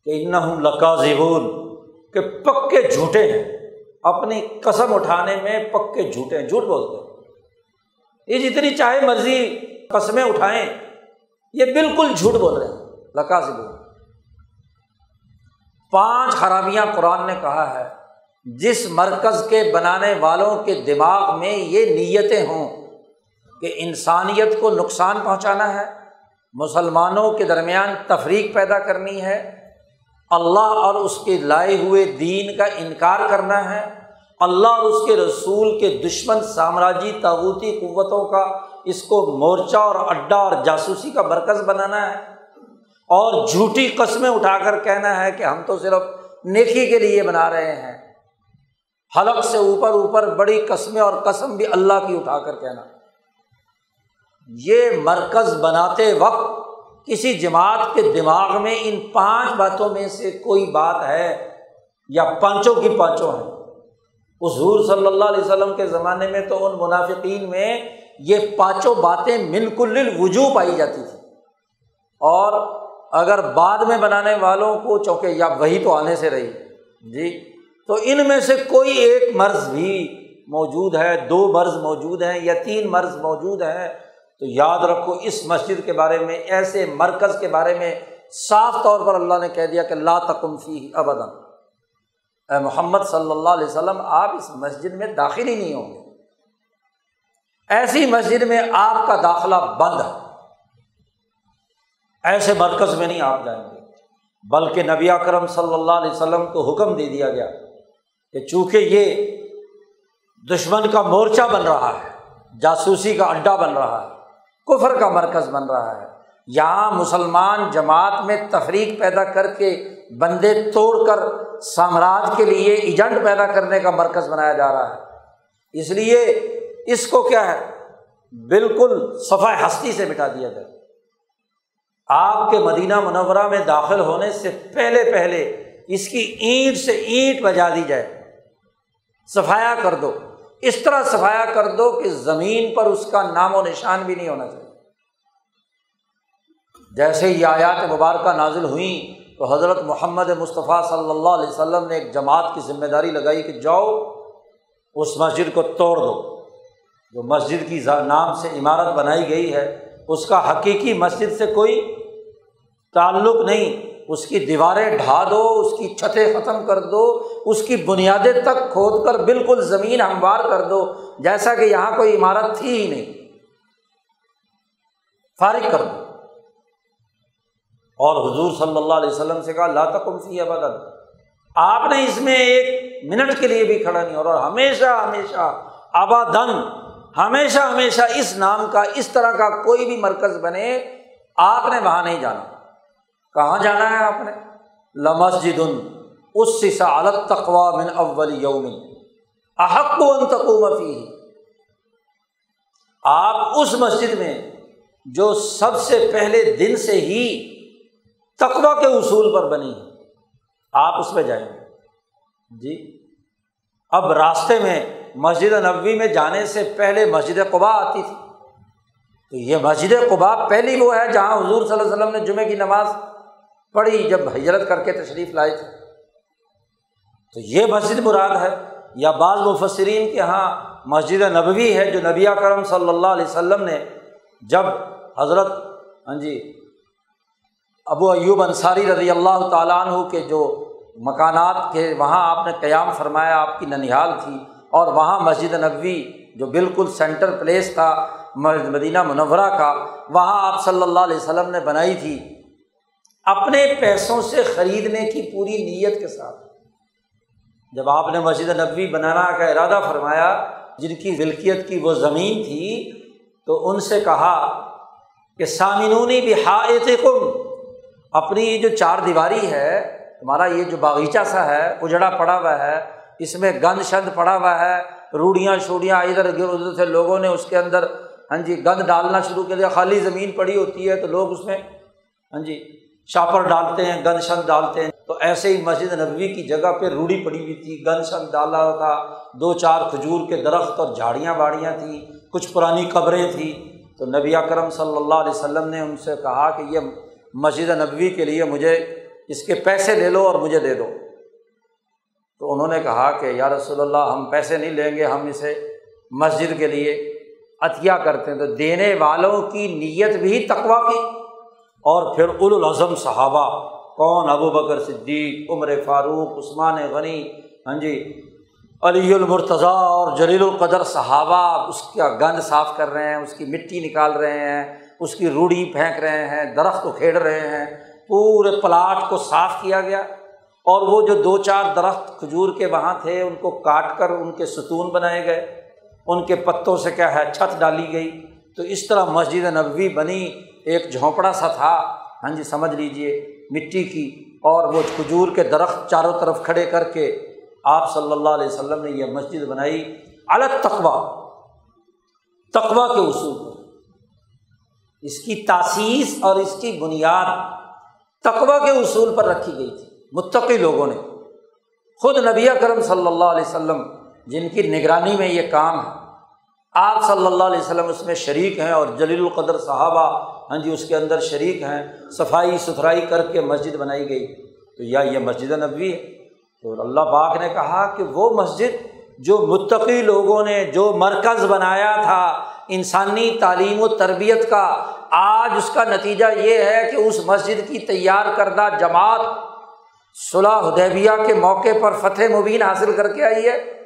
کہ ان لکا زبون کہ پکے جھوٹے ہیں۔ اپنی قسم اٹھانے میں پکے جھوٹے ہیں، جھوٹ بولتے ہیں۔ یہ جتنی چاہے مرضی قسمیں اٹھائیں، یہ بالکل جھوٹ بول رہے ہیں۔ لکا زبون پانچ خرابیاں قرآن نے کہا ہے، جس مرکز کے بنانے والوں کے دماغ میں یہ نیتیں ہوں کہ انسانیت کو نقصان پہنچانا ہے، مسلمانوں کے درمیان تفریق پیدا کرنی ہے، اللہ اور اس کے لائے ہوئے دین کا انکار کرنا ہے، اللہ اور اس کے رسول کے دشمن سامراجی تعوتی قوتوں کا، اس کو مورچہ اور اڈا اور جاسوسی کا مرکز بنانا ہے۔ اور جھوٹی قسمیں اٹھا کر کہنا ہے کہ ہم تو صرف نیکی کے لیے بنا رہے ہیں۔ حلق سے اوپر اوپر بڑی قسمیں اور قسم بھی اللہ کی اٹھا کر کہنا۔ یہ مرکز بناتے وقت کسی جماعت کے دماغ میں ان پانچ باتوں میں سے کوئی بات ہے یا پانچوں کی پانچوں ہیں۔ حضور صلی اللہ علیہ وسلم کے زمانے میں تو ان منافقین میں یہ پانچوں باتیں منکل وجوہ پائی جاتی تھی اور اگر بعد میں بنانے والوں کو چونکہ یا وہی تو آنے سے رہی۔ جی تو ان میں سے کوئی ایک مرض بھی موجود ہے، دو مرض موجود ہیں یا تین مرض موجود ہیں۔ تو یاد رکھو، اس مسجد کے بارے میں، ایسے مرکز کے بارے میں صاف طور پر اللہ نے کہہ دیا کہ لا تکم فی ابدن اے محمد صلی اللہ علیہ وسلم، آپ اس مسجد میں داخل ہی نہیں ہوں گے۔ ایسی مسجد میں آپ کا داخلہ بند ہے۔ ایسے مرکز میں نہیں آپ جائیں گے۔ بلکہ نبی اکرم صلی اللہ علیہ وسلم کو حکم دے دیا گیا کہ چونکہ یہ دشمن کا مورچہ بن رہا ہے، جاسوسی کا اڈا بن رہا ہے کفر کا مرکز بن رہا ہے۔ یہاں مسلمان جماعت میں تفریق پیدا کر کے بندے توڑ کر سامراج کے لیے ایجنٹ پیدا کرنے کا مرکز بنایا جا رہا ہے۔ اس لیے اس کو کیا ہے؟ بالکل صفائی ہستی سے بٹھا دیا گیا۔ آپ کے مدینہ منورہ میں داخل ہونے سے پہلے پہلے اس کی اینٹ سے اینٹ بجا دی جائے۔ صفایا کر دو۔ اس طرح صفایا کر دو کہ زمین پر اس کا نام و نشان بھی نہیں ہونا چاہیے۔ جیسے ہی آیات مبارکہ نازل ہوئیں تو حضرت محمد مصطفیٰ صلی اللہ علیہ وسلم نے ایک جماعت کی ذمہ داری لگائی کہ جاؤ اس مسجد کو توڑ دو۔ جو مسجد کی نام سے عمارت بنائی گئی ہے، اس کا حقیقی مسجد سے کوئی تعلق نہیں، اس کی دیواریں ڈھا دو، اس کی چھتیں ختم کر دو، اس کی بنیادیں تک کھود کر بالکل زمین ہموار کر دو، جیسا کہ یہاں کوئی عمارت تھی ہی نہیں۔ فارغ کر دو۔ اور حضور صلی اللہ علیہ وسلم سے کہا، لا تکم فی بدل آپ نے اس میں ایک منٹ کے لیے بھی کھڑا نہیں، اور ہمیشہ ہمیشہ آبادن ہمیشہ ہمیشہ اس نام کا، اس طرح کا کوئی بھی مرکز بنے، آپ نے وہاں نہیں جانا۔ کہاں جانا ہے آپ نے؟ لمسجد اس عالت تقوا من اول یوم. احق و انتقوم فی آپ اس مسجد میں جو سب سے پہلے دن سے ہی تقوا کے اصول پر بنی ہے آپ اس میں جائیں گے۔ جی؟ اب راستے میں مسجد نبوی میں جانے سے پہلے مسجد قبا آتی تھی۔ تو یہ مسجد قبا پہلی وہ ہے جہاں حضور صلی اللہ علیہ وسلم نے جمعے کی نماز پڑھی جب ہجرت کر کے تشریف لائے تھے۔ تو یہ مسجد مراد ہے۔ یا بعض مفسرین کے یہاں مسجد نبوی ہے جو نبی کرم صلی اللہ علیہ وسلم نے جب حضرت ہاں جی ابو ایوب انصاری رضی اللہ تعالیٰ عنہ کے جو مکانات کے وہاں آپ نے قیام فرمایا، آپ کی ننیحال تھی، اور وہاں مسجد نبوی جو بالکل سینٹر پلیس تھا مدینہ منورہ کا، وہاں آپ صلی اللہ علیہ وسلم نے بنائی تھی۔ اپنے پیسوں سے خریدنے کی پوری نیت کے ساتھ۔ جب آپ نے مسجد نبوی بنانا کا ارادہ فرمایا، جن کی ملکیت کی وہ زمین تھی، تو ان سے کہا کہ سامنونی بھی حایت کم اپنی یہ جو چار دیواری ہے، تمہارا یہ جو باغیچہ سا ہے، اجڑا پڑا ہوا ہے، اس میں گند شند پڑا ہوا ہے، روڑیاں شوڑیاں ادھر ادھر سے لوگوں نے اس کے اندر ہاں جی گند ڈالنا شروع کر دیا، خالی زمین پڑی ہوتی ہے تو لوگ اس میں ہاں جی شاپر ڈالتے ہیں گند شند ڈالتے ہیں۔ تو ایسے ہی مسجد نبوی کی جگہ پہ روڑی پڑی ہوئی تھی گند شند ڈالا تھا۔ دو چار کھجور کے درخت اور جھاڑیاں باڑیاں تھیں، کچھ پرانی قبریں تھیں۔ تو نبی اکرم صلی اللہ علیہ وسلم نے ان سے کہا کہ یہ مسجد نبوی کے لیے مجھے اس کے پیسے لے لو اور مجھے دے دو۔ تو انہوں نے کہا کہ یا رسول اللہ، ہم پیسے نہیں لیں گے، ہم اسے مسجد کے لیے عطیہ کرتے ہیں۔ تو دینے والوں کی نیت بھی تقوا کی۔ اور پھر الاظم صحابہ کون ابو بکر صدیق، عمر فاروق، عثمان غنی ہاں جی علی المرتضیٰ اور جلیل القدر صحابہ اس کا گند صاف کر رہے ہیں، اس کی مٹی نکال رہے ہیں، اس کی روڑی پھینک رہے ہیں، درخت کو کھیڑ رہے ہیں، پورے پلاٹ کو صاف کیا گیا اور وہ جو دو چار درخت کھجور کے وہاں تھے، ان کو کاٹ کر ان کے ستون بنائے گئے، ان کے پتوں سے کیا ہے، چھت ڈالی گئی، تو اس طرح مسجد نبوی بنی ایک جھونپڑا سا تھا۔ ہاں جی سمجھ لیجیے مٹی کی۔ اور وہ کھجور کے درخت چاروں طرف کھڑے کر کے آپ صلی اللہ علیہ وسلم نے یہ مسجد بنائی۔ الگ تقوا تقوا کے اصول۔ اس کی تاسیس اور اس کی بنیاد تقوا کے اصول پر رکھی گئی تھی۔ متقی لوگوں نے۔ خود نبی کرم صلی اللہ علیہ وسلم، جن کی نگرانی میں یہ کام ہے آپ صلی اللہ علیہ وسلم اس میں شریک ہیں اور جلیل القدر صحابہ ہاں جی اس کے اندر شریک ہیں، صفائی ستھرائی کر کے مسجد بنائی گئی۔ تو یا یہ مسجد نبوی ہے۔ تو اللہ پاک نے کہا کہ وہ مسجد جو متقی لوگوں نے جو مرکز بنایا تھا انسانی تعلیم و تربیت کا، آج اس کا نتیجہ یہ ہے کہ اس مسجد کی تیار کردہ جماعت صلاح حدیبیہ کے موقع پر فتح مبین حاصل کر کے آئی ہے۔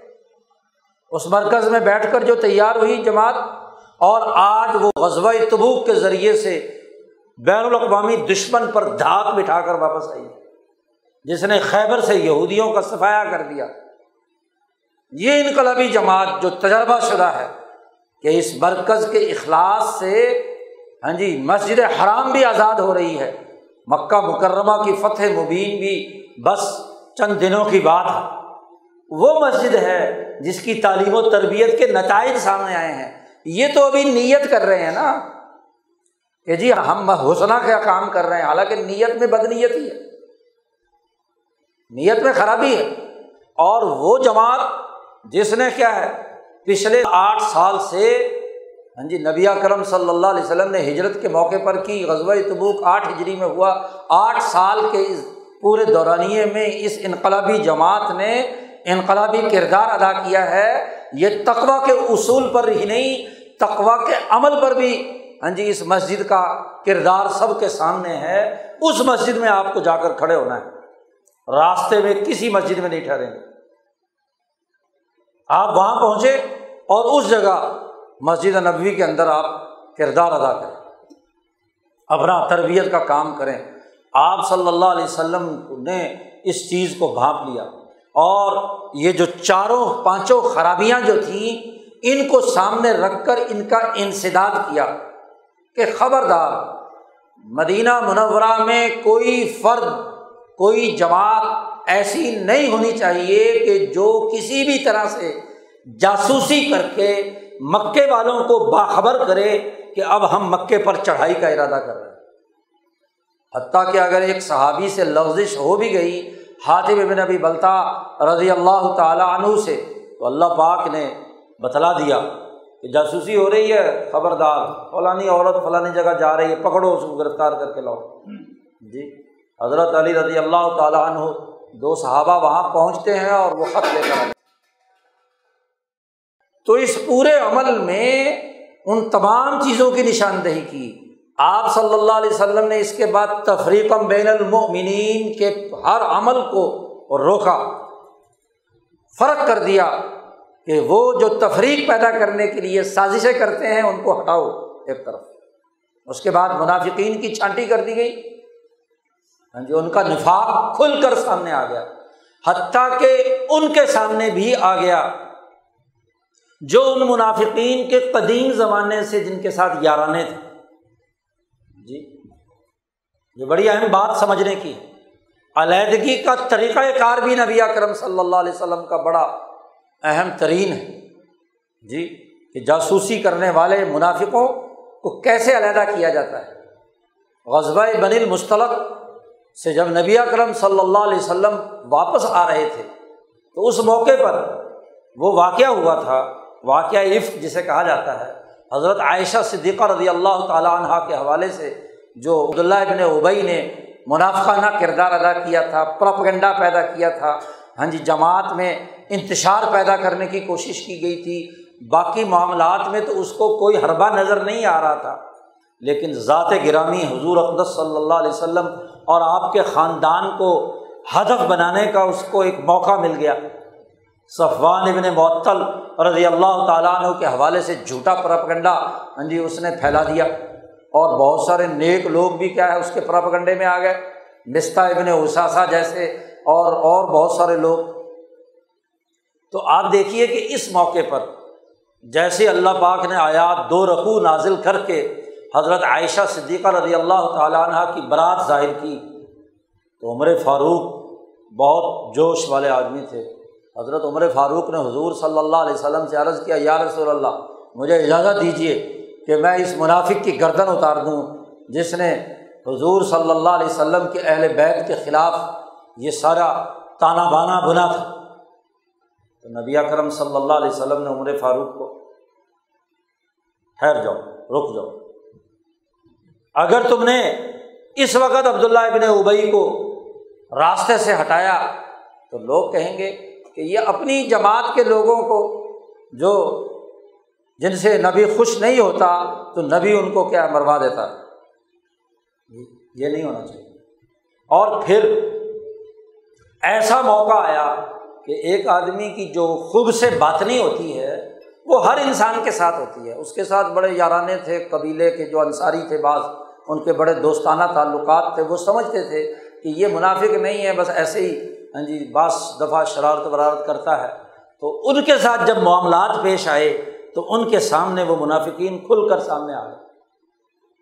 اس مرکز میں بیٹھ کر جو تیار ہوئی جماعت، اور آج وہ غزوہ تبوک کے ذریعے سے بین الاقوامی دشمن پر دھاک بٹھا کر واپس آئی۔ جس نے خیبر سے یہودیوں کا صفایا کر دیا۔ یہ انقلابی جماعت جو تجربہ شدہ ہے کہ اس مرکز کے اخلاص سے ہاں جی مسجد حرام بھی آزاد ہو رہی ہے۔ مکہ مکرمہ کی فتح مبین بھی بس چند دنوں کی بات ہے۔ وہ مسجد ہے جس کی تعلیم و تربیت کے نتائج سامنے آئے ہیں۔ یہ تو ابھی نیت کر رہے ہیں نا۔ کہ جی ہم حوصلہ کا کام کر رہے ہیں، حالانکہ نیت میں بد نیت ہی ہے۔ نیت میں خرابی ہے۔ اور وہ جماعت جس نے کیا ہے، پچھلے آٹھ سال سے ہاں جی نبی کرم صلی اللہ علیہ وسلم نے ہجرت کے موقع پر کی۔ غزوہ تبوک آٹھ ہجری میں ہوا۔ آٹھ سال کے اس پورے دورانیے میں اس انقلابی جماعت نے انقلابی کردار ادا کیا ہے، یہ تقوا کے اصول پر ہی نہیں تقوا کے عمل پر بھی۔ ہاں جی اس مسجد کا کردار سب کے سامنے ہے، اس مسجد میں آپ کو جا کر کھڑے ہونا ہے۔ راستے میں کسی مسجد میں نہیں ٹھہریں گے آپ وہاں پہنچے اور اس جگہ مسجد نبوی کے اندر آپ کردار ادا کریں۔ اپنا تربیت کا کام کریں۔ آپ صلی اللہ علیہ وسلم نے اس چیز کو بھانپ لیا۔ اور یہ جو چاروں پانچوں خرابیاں جو تھیں، ان کو سامنے رکھ کر ان کا انسداد کیا کہ خبردار، مدینہ منورہ میں کوئی فرد، کوئی جماعت ایسی نہیں ہونی چاہیے کہ جو کسی بھی طرح سے جاسوسی کر کے مکے والوں کو باخبر کرے کہ اب ہم مکے پر چڑھائی کا ارادہ کر رہے ہیں۔ حتیٰ کہ اگر ایک صحابی سے لفزش ہو بھی گئی حاطب ابن ابھی بلتا رضی اللہ تعالیٰ عنہ سے تو اللہ پاک نے بتلا دیا کہ جاسوسی ہو رہی ہے، خبردار، فلانی عورت فلانی جگہ جا رہی ہے، پکڑو اس کو، گرفتار کر کے لاؤ۔ جی حضرت علی رضی اللہ تعالیٰ عنہ دو صحابہ وہاں پہنچتے ہیں اور وہ خط لے کر تو اس پورے عمل میں ان تمام چیزوں کی نشاندہی کی۔ آپ صلی اللہ علیہ وسلم نے اس کے بعد تفریقم بین المؤمنین کے ہر عمل کو روکا، فرق کر دیا کہ وہ جو تفریق پیدا کرنے کے لیے سازشیں کرتے ہیں ان کو ہٹاؤ ایک طرف۔ اس کے بعد منافقین کی چھانٹی کر دی گئی۔ ہاں جی، ان کا نفاق کھل کر سامنے آ گیا، حتیٰ کہ ان کے سامنے بھی آ گیا۔ جو ان منافقین کے قدیم زمانے سے جن کے ساتھ یارانے تھے۔ جی یہ بڑی اہم بات سمجھنے کی۔ علیحدگی کا طریقۂ کار بھی نبی کرم صلی اللہ علیہ وسلم کا بڑا اہم ترین ہے۔ جی کہ جاسوسی کرنے والے منافقوں کو کیسے علیحدہ کیا جاتا ہے۔ غزبۂ بن المستلق سے جب نبی کرم صلی اللہ علیہ وسلم واپس آ رہے تھے، تو اس موقع پر وہ واقعہ ہوا تھا، واقعہ عفق جسے کہا جاتا ہے۔ حضرت عائشہ صدیقہ رضی اللہ تعالیٰ عنہ کے حوالے سے جو عبداللہ ابن ابئی نے منافقانہ کردار ادا کیا تھا، پروپگنڈا پیدا کیا تھا ہاں جی جماعت میں انتشار پیدا کرنے کی کوشش کی گئی تھی، باقی معاملات میں تو اس کو کوئی حربہ نظر نہیں آ رہا تھا۔ لیکن ذات گرامی حضور اقدس صلی اللہ علیہ وسلم اور آپ کے خاندان کو ہدف بنانے کا اس کو ایک موقع مل گیا۔ صفوان ابن معطل رضی اللہ تعالیٰ عنہ کے حوالے سے جھوٹا پراپگنڈا ہاں جی اس نے پھیلا دیا۔ اور بہت سارے نیک لوگ بھی کیا ہے، اس کے پراپگنڈے میں آ گئے۔ مستہ ابن اساسا جیسے اور اور بہت سارے لوگ۔ تو آپ دیکھیے کہ اس موقع پر جیسے اللہ پاک نے آیات دو رقو نازل کر کے حضرت عائشہ صدیقہ رضی اللہ تعالیٰ عنہ کی برات ظاہر کی تو عمر فاروق بہت جوش والے آدمی تھے۔ حضرت عمر فاروق نے حضور صلی اللہ علیہ وسلم سے عرض کیا، یا رسول اللہ، مجھے اجازت دیجیے کہ میں اس منافق کی گردن اتار دوں جس نے حضور صلی اللہ علیہ وسلم کے اہل بیت کے خلاف یہ سارا تانا بانا بنا تھا۔ تو نبی کرم صلی اللہ علیہ وسلم نے عمر فاروق کو، ٹھہر جاؤ، رک جاؤ۔ اگر تم نے اس وقت عبداللہ ابن ابئی کو راستے سے ہٹایا تو لوگ کہیں گے کہ یہ اپنی جماعت کے لوگوں کو جو جن سے نبی خوش نہیں ہوتا تو نبی ان کو کیا مروا دیتا؟ یہ نہیں ہونا چاہیے۔ اور پھر ایسا موقع آیا کہ ایک آدمی کی جو خوب سے بات نہیں ہوتی ہے، وہ ہر انسان کے ساتھ ہوتی ہے۔ اس کے ساتھ بڑے یارانے تھے، قبیلے کے جو انصاری تھے، بعض ان کے بڑے دوستانہ تعلقات تھے، وہ سمجھتے تھے کہ یہ منافق نہیں ہے، بس ایسے ہی ہاں جی بعض دفعہ شرارت ورارت کرتا ہے۔ تو ان کے ساتھ جب معاملات پیش آئے، تو ان کے سامنے وہ منافقین کھل کر سامنے آ گئے۔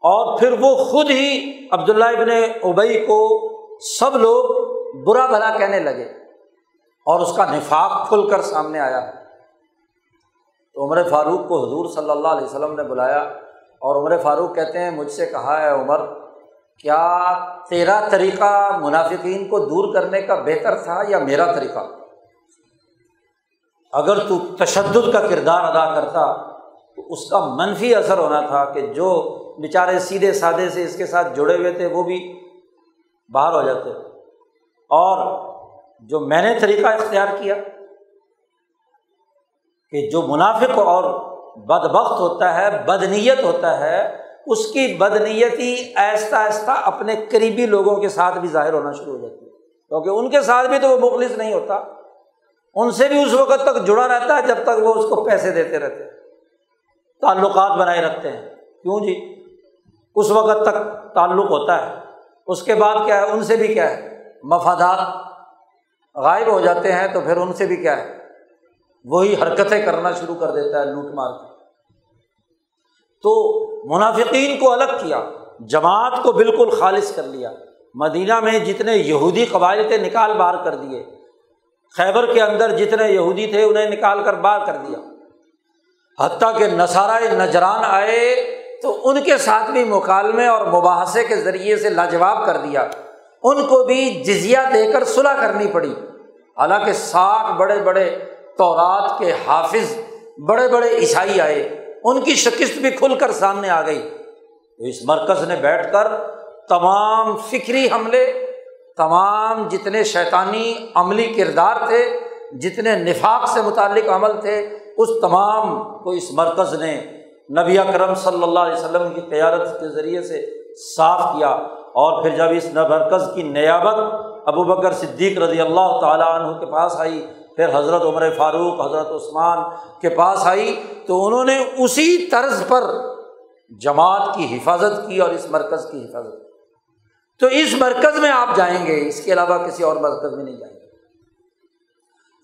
اور پھر وہ خود ہی عبداللہ ابن ابئی کو سب لوگ برا بھلا کہنے لگے اور اس کا نفاق کھل کر سامنے آیا۔ تو عمر فاروق کو حضور صلی اللہ علیہ وسلم نے بلایا اور عمر فاروق کہتے ہیں، مجھ سے کہا ہے عمر کیا تیرا طریقہ منافقین کو دور کرنے کا بہتر تھا یا میرا طریقہ؟ اگر تو تشدد کا کردار ادا کرتا، تو اس کا منفی اثر ہونا تھا کہ جو بیچارے سیدھے سادے سے اس کے ساتھ جڑے ہوئے تھے، وہ بھی باہر ہو جاتے۔ اور جو میں نے طریقہ اختیار کیا کہ جو منافق اور بد بخت ہوتا ہے بدنیت ہوتا ہے اس کی بدنیتی ایستا ایستا اپنے قریبی لوگوں کے ساتھ بھی ظاہر ہونا شروع ہو جاتی ہے۔ کیونکہ ان کے ساتھ بھی تو وہ مخلص نہیں ہوتا۔ ان سے بھی اس وقت تک جڑا رہتا ہے جب تک وہ اس کو پیسے دیتے رہتے ہیں۔ تعلقات بنائے رکھتے ہیں۔ کیوں جی؟ اس وقت تک تعلق ہوتا ہے۔ اس کے بعد کیا ہے؟ ان سے بھی کیا ہے؟ مفادات غائب ہو جاتے ہیں تو پھر ان سے بھی کیا ہے؟ وہی حرکتیں کرنا شروع کر دیتا ہے، لوٹ مار کے۔ تو منافقین کو الگ کیا، جماعت کو بالکل خالص کر لیا۔ مدینہ میں جتنے یہودی قبائل تھے، نکال باہر کر دیے۔ خیبر کے اندر جتنے یہودی تھے، انہیں نکال کر باہر کر دیا۔ حتیٰ کہ نصارہ نجران آئے تو ان کے ساتھ بھی مکالمے اور مباحثے کے ذریعے سے لاجواب کر دیا۔ ان کو بھی جزیہ دے کر صلاح کرنی پڑی۔ حالانکہ ساٹھ بڑے بڑے تورات کے حافظ، بڑے بڑے عیسائی آئے۔ ان کی شکست بھی کھل کر سامنے آ گئی۔ تو اس مرکز نے بیٹھ کر تمام فکری حملے، تمام جتنے شیطانی عملی کردار تھے، جتنے نفاق سے متعلق عمل تھے، اس تمام کو اس مرکز نے نبی اکرم صلی اللہ علیہ وسلم کی قیادت کے ذریعے سے صاف کیا۔ اور پھر جب اس مرکز کی نیابت ابو بکر صدیق رضی اللہ تعالیٰ عنہ کے پاس آئی پھر حضرت عمر فاروق، حضرت عثمان کے پاس آئی تو انہوں نے اسی طرز پر جماعت کی حفاظت کی اور اس مرکز کی حفاظت کی۔ تو اس مرکز میں آپ جائیں گے، اس کے علاوہ کسی اور مرکز میں نہیں جائیں گے۔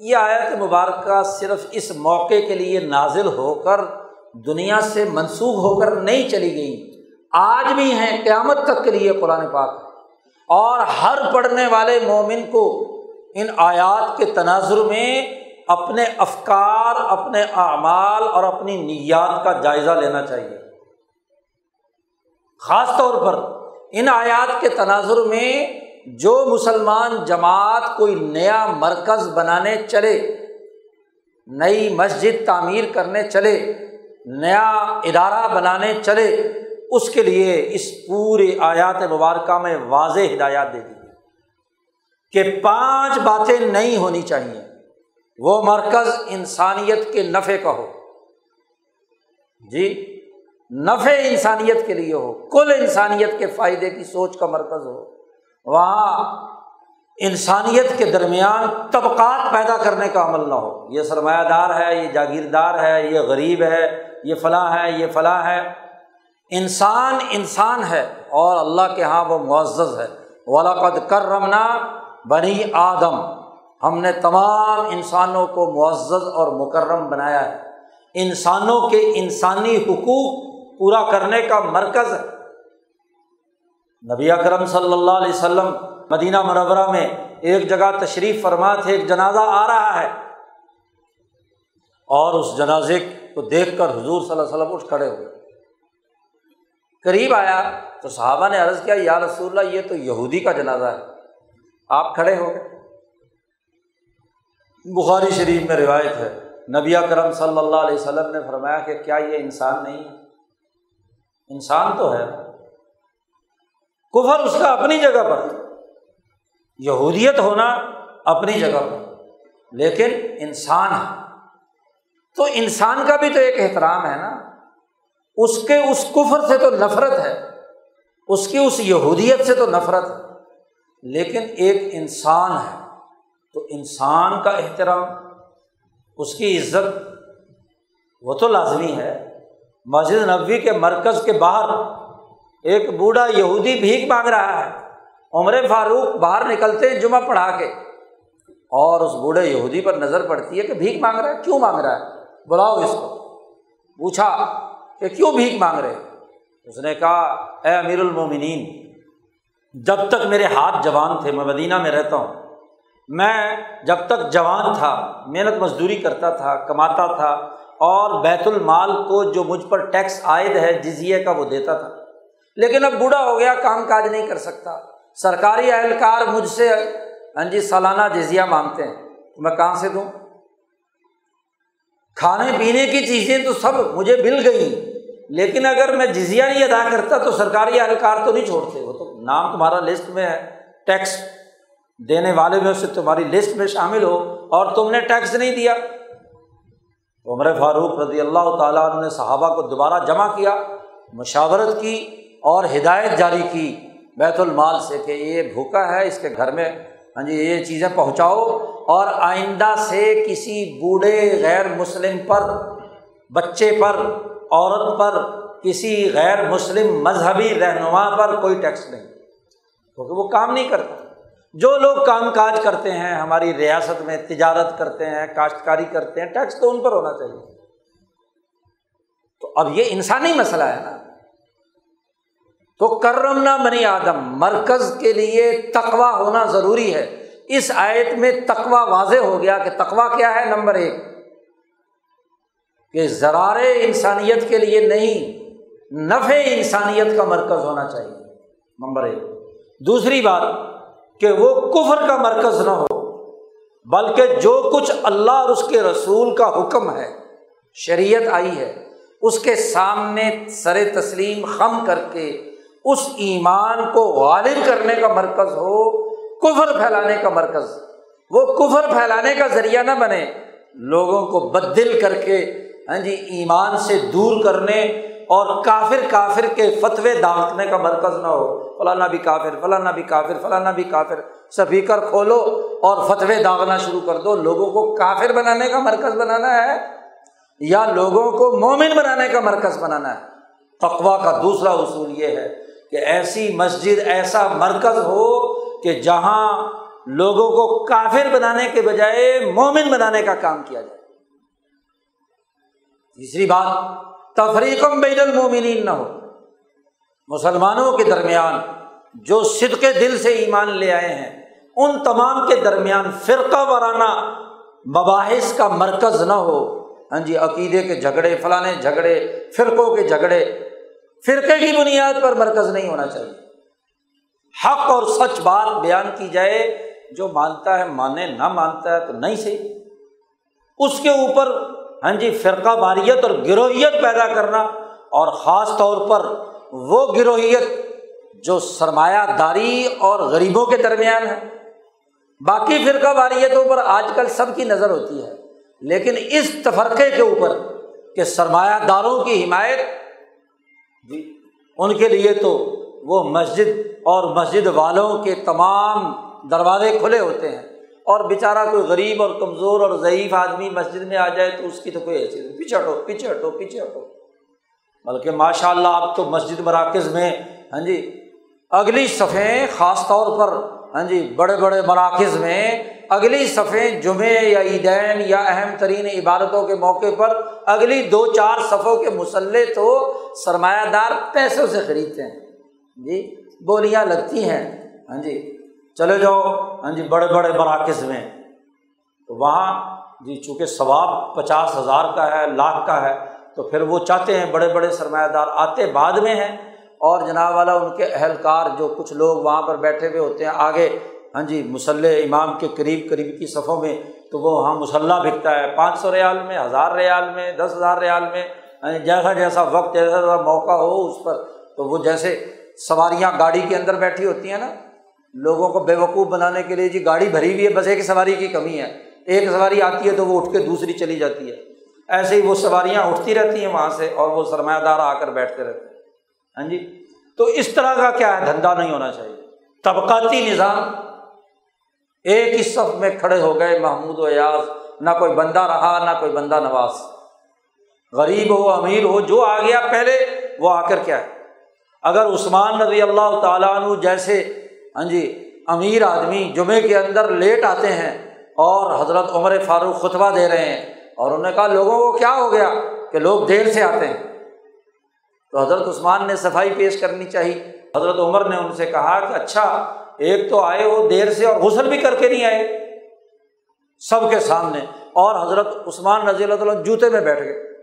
یہ آیت مبارکہ صرف اس موقع کے لیے نازل ہو کر دنیا سے منسوخ ہو کر نہیں چلی گئی۔ آج بھی ہیں، قیامت تک کے لیے قرآن پاک اور ہر پڑھنے والے مومن کو ان آیات کے تناظر میں اپنے افکار، اپنے اعمال اور اپنی نیات کا جائزہ لینا چاہیے۔ خاص طور پر ان آیات کے تناظر میں جو مسلمان جماعت کوئی نیا مرکز بنانے چلے، نئی مسجد تعمیر کرنے چلے، نیا ادارہ بنانے چلے، اس کے لیے اس پورے آیات مبارکہ میں واضح ہدایات دے دی۔ کہ پانچ باتیں نہیں ہونی چاہیے۔ وہ مرکز انسانیت کے نفع کا ہو۔ جی نفع انسانیت کے لیے ہو۔ کل انسانیت کے فائدے کی سوچ کا مرکز ہو۔ وہاں انسانیت کے درمیان طبقات پیدا کرنے کا عمل نہ ہو۔ یہ سرمایہ دار ہے، یہ جاگیردار ہے، یہ غریب ہے، یہ فلاں ہے، یہ فلاں ہے۔ انسان انسان ہے اور اللہ کے یہاں وہ معزز ہے۔ ولاقد کر رمنا بنی آدم، ہم نے تمام انسانوں کو معزز اور مکرم بنایا ہے۔ انسانوں کے انسانی حقوق پورا کرنے کا مرکز ہے۔ نبی اکرم صلی اللہ علیہ وسلم مدینہ مرورہ میں ایک جگہ تشریف فرما تھے، ایک جنازہ آ رہا ہے۔ اور اس جنازے کو دیکھ کر حضور صلی اللہ علیہ وسلم اٹھ کھڑے ہوئے۔ قریب آیا تو صحابہ نے عرض کیا، یا رسول اللہ، یہ تو یہودی کا جنازہ ہے۔ آپ کھڑے ہو۔ گئے بخاری شریف میں روایت ہے۔ نبی کرم صلی اللہ علیہ وسلم نے فرمایا کہ کیا یہ انسان نہیں ہے؟ انسان تو ہے۔ کفر اس کا اپنی جگہ پر۔ یہودیت ہونا اپنی جگہ پر۔ لیکن انسان ہے۔ تو انسان کا بھی تو ایک احترام ہے نا۔ اس کے اس کفر سے تو نفرت ہے۔ اس کی اس یہودیت سے تو نفرت ہے۔ لیکن ایک انسان ہے، تو انسان کا احترام، اس کی عزت وہ تو لازمی ہے۔ مسجد نبوی کے مرکز کے باہر ایک بوڑھا یہودی بھیک مانگ رہا ہے۔ عمر فاروق باہر نکلتے ہیں جمعہ پڑھا کے۔ اور اس بوڑھے یہودی پر نظر پڑتی ہے کہ بھیک مانگ رہا ہے، کیوں مانگ رہا ہے؟ بلاؤ اس کو۔ پوچھا کہ کیوں بھیک مانگ رہے؟ اس نے کہا، اے امیر المومنین جب تک میرے ہاتھ جوان تھے، میں مدینہ میں رہتا ہوں۔ میں جب تک جوان تھا، محنت مزدوری کرتا تھا، کماتا تھا، اور بیت المال کو جو مجھ پر ٹیکس عائد ہے، جزیے کا وہ دیتا تھا۔ لیکن اب بوڑھا ہو گیا، کام کاج نہیں کر سکتا۔ سرکاری اہلکار مجھ سے ہاں جی سالانہ جزیہ مانگتے ہیں۔ تو میں کہاں سے دوں؟ کھانے پینے کی چیزیں تو سب مجھے مل گئی لیکن اگر میں جزیہ نہیں ادا کرتا تو سرکاری اہلکار تو نہیں چھوڑتے، وہ تو نام تمہارا لسٹ میں ہے ٹیکس دینے والے میں سے تمہاری لسٹ میں شامل ہو، اور تم نے ٹیکس نہیں دیا۔ عمر فاروق رضی اللہ تعالیٰ نے صحابہ کو دوبارہ جمع کیا، مشاورت کی اور ہدایت جاری کی۔ بیت المال سے کہ یہ بھوکا ہے، اس کے گھر میں ہاں جی یہ چیزیں پہنچاؤ۔ اور آئندہ سے کسی بوڑھے غیر مسلم پر، بچے پر، عورت پر، کسی غیر مسلم مذہبی رہنما پر کوئی ٹیکس نہیں۔ کیونکہ وہ کام نہیں کرتا۔ جو لوگ کام کاج کرتے ہیں، ہماری ریاست میں تجارت کرتے ہیں، کاشتکاری کرتے ہیں، ٹیکس تو ان پر ہونا چاہیے۔ تو اب یہ انسانی مسئلہ ہے نا۔ تو کرم نہ منی آدم، مرکز کے لیے تقوا ہونا ضروری ہے۔ اس آیت میں تقوا واضح ہو گیا کہ تقوا کیا ہے، نمبر ایک۔ کہ زرار انسانیت کے لیے نہیں، نفع انسانیت کا مرکز ہونا چاہیے۔ نمبر ایک۔ دوسری بات کہ وہ کفر کا مرکز نہ ہو، بلکہ جو کچھ اللہ اور اس کے رسول کا حکم ہے، شریعت آئی ہے، اس کے سامنے سر تسلیم خم کر کے اس ایمان کو غالب کرنے کا مرکز ہو، کفر پھیلانے کا مرکز۔ وہ کفر پھیلانے کا ذریعہ نہ بنے، لوگوں کو بدل کر کے ہاں جی ایمان سے دور کرنے اور کافر کافر کے فتوے داغنے کا مرکز نہ ہو۔ فلانا بھی کافر فلانا بھی کافر فلانا بھی کافر۔ سپیکر کھولو اور فتوے داغنا شروع کر دو۔ لوگوں کو کافر بنانے کا مرکز بنانا ہے یا لوگوں کو مومن بنانے کا مرکز بنانا ہے؟ تقوا کا دوسرا اصول یہ ہے کہ ایسی مسجد، ایسا مرکز ہو کہ جہاں لوگوں کو کافر بنانے کے بجائے مومن بنانے کا کام کیا جائے۔ تیسری بات تفریقم بین المومنین نہ ہو۔ مسلمانوں کے درمیان جو صدق دل سے ایمان لے آئے ہیں، ان تمام کے درمیان فرقہ وارانہ مباحث کا مرکز نہ ہو۔ ہاں جی عقیدے کے جھگڑے فلاں جھگڑے، فرقوں کے جھگڑے، فرقے کی بنیاد پر مرکز نہیں ہونا چاہیے۔ حق اور سچ بات بیان کی جائے، جو مانتا ہے مانے، نہ مانتا ہے تو نہیں صحیح۔ اس کے اوپر ہاں جی فرقہ باریت اور گروہیت پیدا کرنا اور خاص طور پر وہ گروہیت جو سرمایہ داری اور غریبوں کے درمیان ہے۔ باقی فرقہ باریتوں پر آج کل سب کی نظر ہوتی ہے، لیکن اس تفرقے کے اوپر کہ سرمایہ داروں کی حمایت جی ان کے لیے تو وہ مسجد اور مسجد والوں کے تمام دروازے کھلے ہوتے ہیں۔ اور بیچارہ کوئی غریب اور کمزور اور ضعیف آدمی مسجد میں آ جائے تو اس کی تو کوئی ایسی پیچھے ہٹو پیچھے ہٹو پیچھے ہٹو۔ بلکہ ماشاء اللہ اب تو مسجد مراکز میں ہاں جی اگلی صفحے خاص طور پر ہاں جی بڑے بڑے مراکز میں، اگلی صفحے جمعے یا عیدین یا اہم ترین عبادتوں کے موقع پر، اگلی دو چار صفوں کے مسلح تو سرمایہ دار پیسوں سے خریدتے ہیں۔ جی بولیاں لگتی ہیں۔ ہاں جی چلے جاؤ۔ ہاں جی بڑے بڑے مراکز میں۔ تو وہاں جی چونکہ ثواب پچاس ہزار کا ہے، لاکھ کا ہے، تو پھر وہ چاہتے ہیں، بڑے بڑے سرمایہ دار آتے بعد میں ہیں۔ اور جناب والا، ان کے اہلکار جو کچھ لوگ وہاں پر بیٹھے ہوئے ہوتے ہیں آگے ہاں جی مسلح امام کے قریب قریب کی صفوں میں، تو وہ وہاں مسلح بکتا ہے۔ پانچ سو ریال میں، ہزار ریال میں، دس ہزار ریال میں ہاں جی، جیسا جیسا وقت، جیسا جیسا موقع ہو اس پر، تو وہ جیسے سواریاں گاڑی کے اندر بیٹھی ہوتی ہیں نا لوگوں کو بے وقوف بنانے کے لیے جی گاڑی بھری ہوئی ہے، بس ایک سواری کی کمی ہے۔ ایک سواری آتی ہے تو وہ اٹھ کے دوسری چلی جاتی ہے۔ ایسے ہی وہ سواریاں اٹھتی رہتی ہیں وہاں سے اور وہ سرمایہ دار آ کر بیٹھتے رہتے ہیں۔ ہاں جی؟ تو اس طرح کا کیا ہے؟ دھندا نہیں ہونا چاہیے۔ طبقاتی نظام ایک ہی صف میں کھڑے ہو گئے، محمود و ایاز۔ نہ کوئی بندہ رہا، نہ کوئی بندہ نواز۔ غریب ہو، امیر ہو، جو آ گیا پہلے، وہ آ کر کیا ہے؟ اگر عثمان نبی اللہ تعالیٰ عنہ جیسے ہاں جی امیر آدمی جمعے کے اندر لیٹ آتے ہیں اور حضرت عمر فاروق خطبہ دے رہے ہیں اور انہوں نے کہا، لوگوں کو کیا ہو گیا کہ لوگ دیر سے آتے ہیں؟ تو حضرت عثمان نے صفائی پیش کرنی چاہیے حضرت عمر نے ان سے کہا کہ اچھا ایک تو آئے وہ دیر سے اور غسل بھی کر کے نہیں آئے، سب کے سامنے۔ اور حضرت عثمان رضی اللہ تعالیٰ جوتے میں بیٹھ گئے۔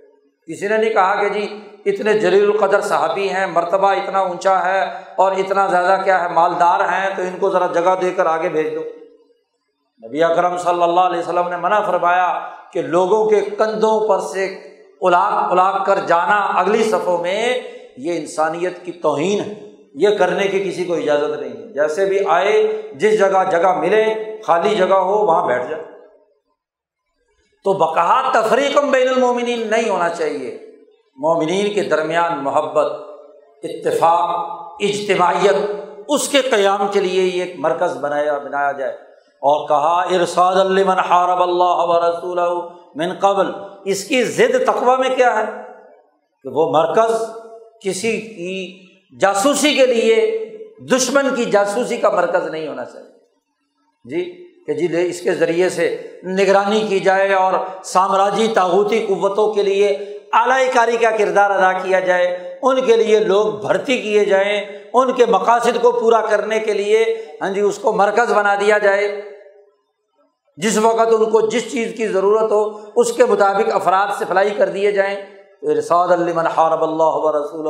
کسی نے نہیں کہا کہ جی اتنے جلیل القدر صحابی ہیں، مرتبہ اتنا اونچا ہے اور اتنا زیادہ کیا ہے، مالدار ہیں، تو ان کو ذرا جگہ دے کر آگے بھیج دو۔ نبی اکرم صلی اللہ علیہ وسلم نے منع فرمایا کہ لوگوں کے کندھوں پر سے الاگ الاگ کر جانا اگلی صفوں میں یہ انسانیت کی توہین ہے۔ یہ کرنے کی کسی کو اجازت نہیں ہے۔ جیسے بھی آئے، جس جگہ جگہ ملے، خالی جگہ ہو، وہاں بیٹھ جائے۔ تو بقا تفریقم بین المومنین نہیں ہونا چاہیے۔ مومنین کے درمیان محبت، اتفاق، اجتماعیت، اس کے قیام کے لیے یہ ایک مرکز بنایا بنایا جائے۔ اور کہا ارساد المن حارب اللہ و رسول من قبل۔ اس کی ضد تقوا میں کیا ہے؟ کہ وہ مرکز کسی کی جاسوسی کے لیے، دشمن کی جاسوسی کا مرکز نہیں ہونا چاہیے۔ جی کہ جی اس کے ذریعے سے نگرانی کی جائے اور سامراجی تاغوتی قوتوں کے لیے اعلی کاری کا کردار ادا کیا جائے، ان کے لیے لوگ بھرتی کیے جائیں، ان کے مقاصد کو پورا کرنے کے لیے ہاں جی اس کو مرکز بنا دیا جائے۔ جس وقت ان کو جس چیز کی ضرورت ہو، اس کے مطابق افراد سے فلائی کر دیے جائیں۔ ارساد المن حارب اللہ رسول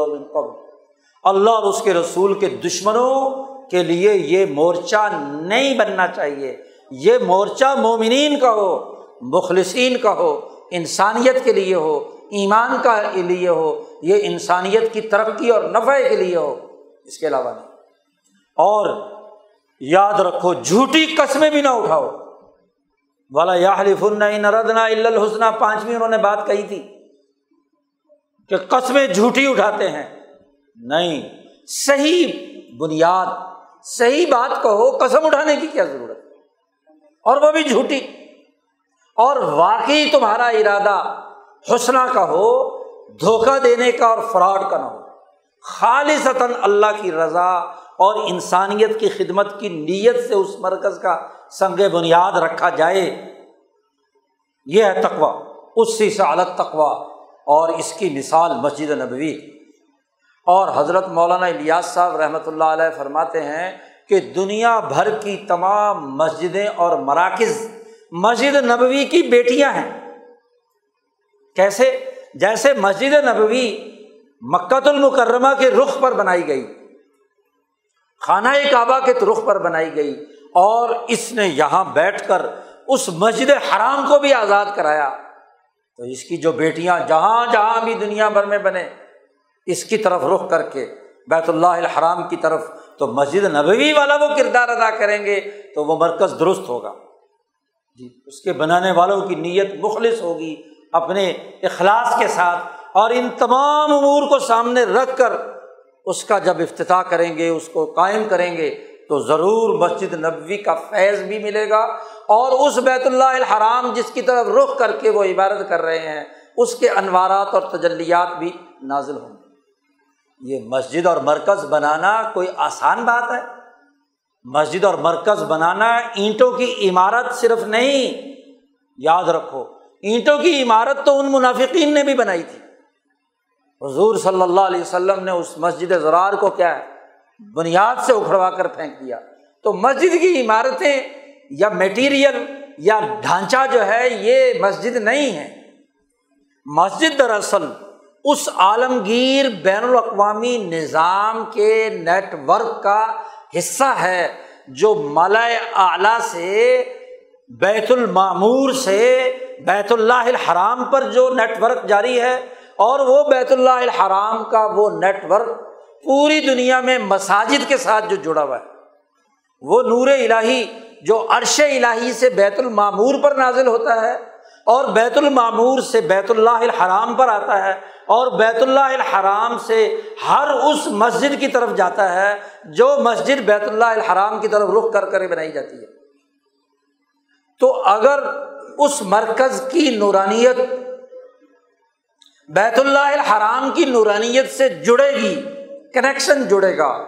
اللہ اور اس کے رسول کے دشمنوں کے لیے یہ مورچہ نہیں بننا چاہیے۔ یہ مورچہ مومنین کا ہو، مخلصین کا ہو، انسانیت کے لیے ہو، ایمان کا لیے ہو، یہ انسانیت کی ترقی اور نفع کے لیے ہو، اس کے علاوہ نہیں۔ اور یاد رکھو، جھوٹی قسمیں بھی نہ اٹھاؤ۔ والا یا حلیف ردنا الحسنہ پانچویں انہوں نے بات کہی تھی کہ قسمیں جھوٹی اٹھاتے ہیں۔ نہیں، صحیح بنیاد، صحیح بات کہو، قسم اٹھانے کی کیا ضرورت اور وہ بھی جھوٹی۔ اور واقعی تمہارا ارادہ حسنہ کا ہو، دھوکہ دینے کا اور فراڈ کا نہ ہو۔ خالص اللہ کی رضا اور انسانیت کی خدمت کی نیت سے اس مرکز کا سنگ بنیاد رکھا جائے۔ یہ ہے تقوا اس سے الگ تقوا اور اس کی مثال مسجد نبوی۔ اور حضرت مولانا الیاس صاحب رحمۃ اللہ علیہ فرماتے ہیں کہ دنیا بھر کی تمام مسجدیں اور مراکز مسجد نبوی کی بیٹیاں ہیں۔ کیسے؟ جیسے مسجد نبوی مکت المکرمہ کے رخ پر بنائی گئی، خانہ کعبہ کے رخ پر بنائی گئی، اور اس نے یہاں بیٹھ کر اس مسجد حرام کو بھی آزاد کرایا۔ تو اس کی جو بیٹیاں جہاں جہاں بھی دنیا بھر میں بنے، اس کی طرف رخ کر کے، بیت اللہ الحرام کی طرف تو مسجد نبوی والا وہ کردار ادا کریں گے تو وہ مرکز درست ہوگا۔ جی۔ اس کے بنانے والوں کی نیت مخلص ہوگی اپنے اخلاص کے ساتھ اور ان تمام امور کو سامنے رکھ کر اس کا جب افتتاح کریں گے اس کو قائم کریں گے تو ضرور مسجد نبوی کا فیض بھی ملے گا اور اس بیت اللہ الحرام جس کی طرف رخ کر کے وہ عبادت کر رہے ہیں اس کے انوارات اور تجلیات بھی نازل ہوں گے۔ یہ مسجد اور مرکز بنانا کوئی آسان بات ہے؟ مسجد اور مرکز بنانا اینٹوں کی عمارت صرف نہیں، یاد رکھو، اینٹوں کی عمارت تو ان منافقین نے بھی بنائی تھی۔ حضور صلی اللہ علیہ وسلم نے اس مسجد زرار کو کیا ہے؟ بنیاد سے اکھڑوا کر پھینک دیا۔ تو مسجد کی عمارتیں یا میٹیریل یا ڈھانچہ جو ہے، یہ مسجد نہیں ہے۔ مسجد دراصل اس عالمگیر بین الاقوامی نظام کے نیٹ ورک کا حصہ ہے جو مالا اعلیٰ سے، بیت المعمور سے، بیت اللہ الحرام پر جو نیٹ ورک جاری ہے۔ اور وہ بیت اللہ الحرام کا وہ نیٹ ورک پوری دنیا میں مساجد کے ساتھ جو جڑا ہوا ہے۔ وہ نور الہی، جو عرش الہی سے بیت المعمور پر نازل ہوتا ہے اور بیت المعمور سے بیت اللہ الحرام پر آتا ہے۔ اور بیت اللہ الحرام سے ہر اس مسجد کی طرف جاتا ہے جو مسجد بیت اللہ الحرام کی طرف رخ کر کر بنائی جاتی ہے۔ تو اگر اس مرکز کی نورانیت بیت اللہ الحرام کی نورانیت سے جڑے گی کنیکشن جڑے گا،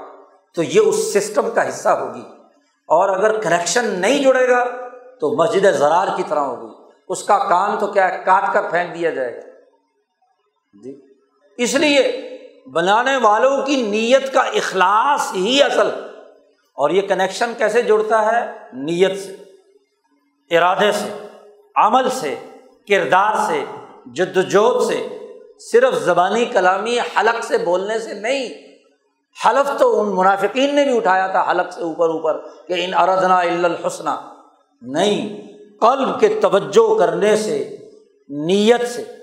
تو یہ اس سسٹم کا حصہ ہوگی۔ اور اگر کنیکشن نہیں جڑے گا، تو مسجد زرار کی طرح ہوگی۔ اس کا کام تو کیا ہے؟ کاٹ کر پھینک دیا جائے گا۔ جی۔ اس لیے بنانے والوں کی نیت کا اخلاص ہی اصل۔ اور یہ کنیکشن کیسے جڑتا ہے؟ نیت سے، ارادے سے، عمل سے، کردار سے، جدوجہد سے۔ صرف زبانی کلامی حلق سے بولنے سے نہیں۔ حلف تو ان منافقین نے بھی اٹھایا تھا، حلق سے اوپر اوپر، کہ ان اردنا الحسنہ۔ نہیں، قلب کے توجہ کرنے سے، نیت سے۔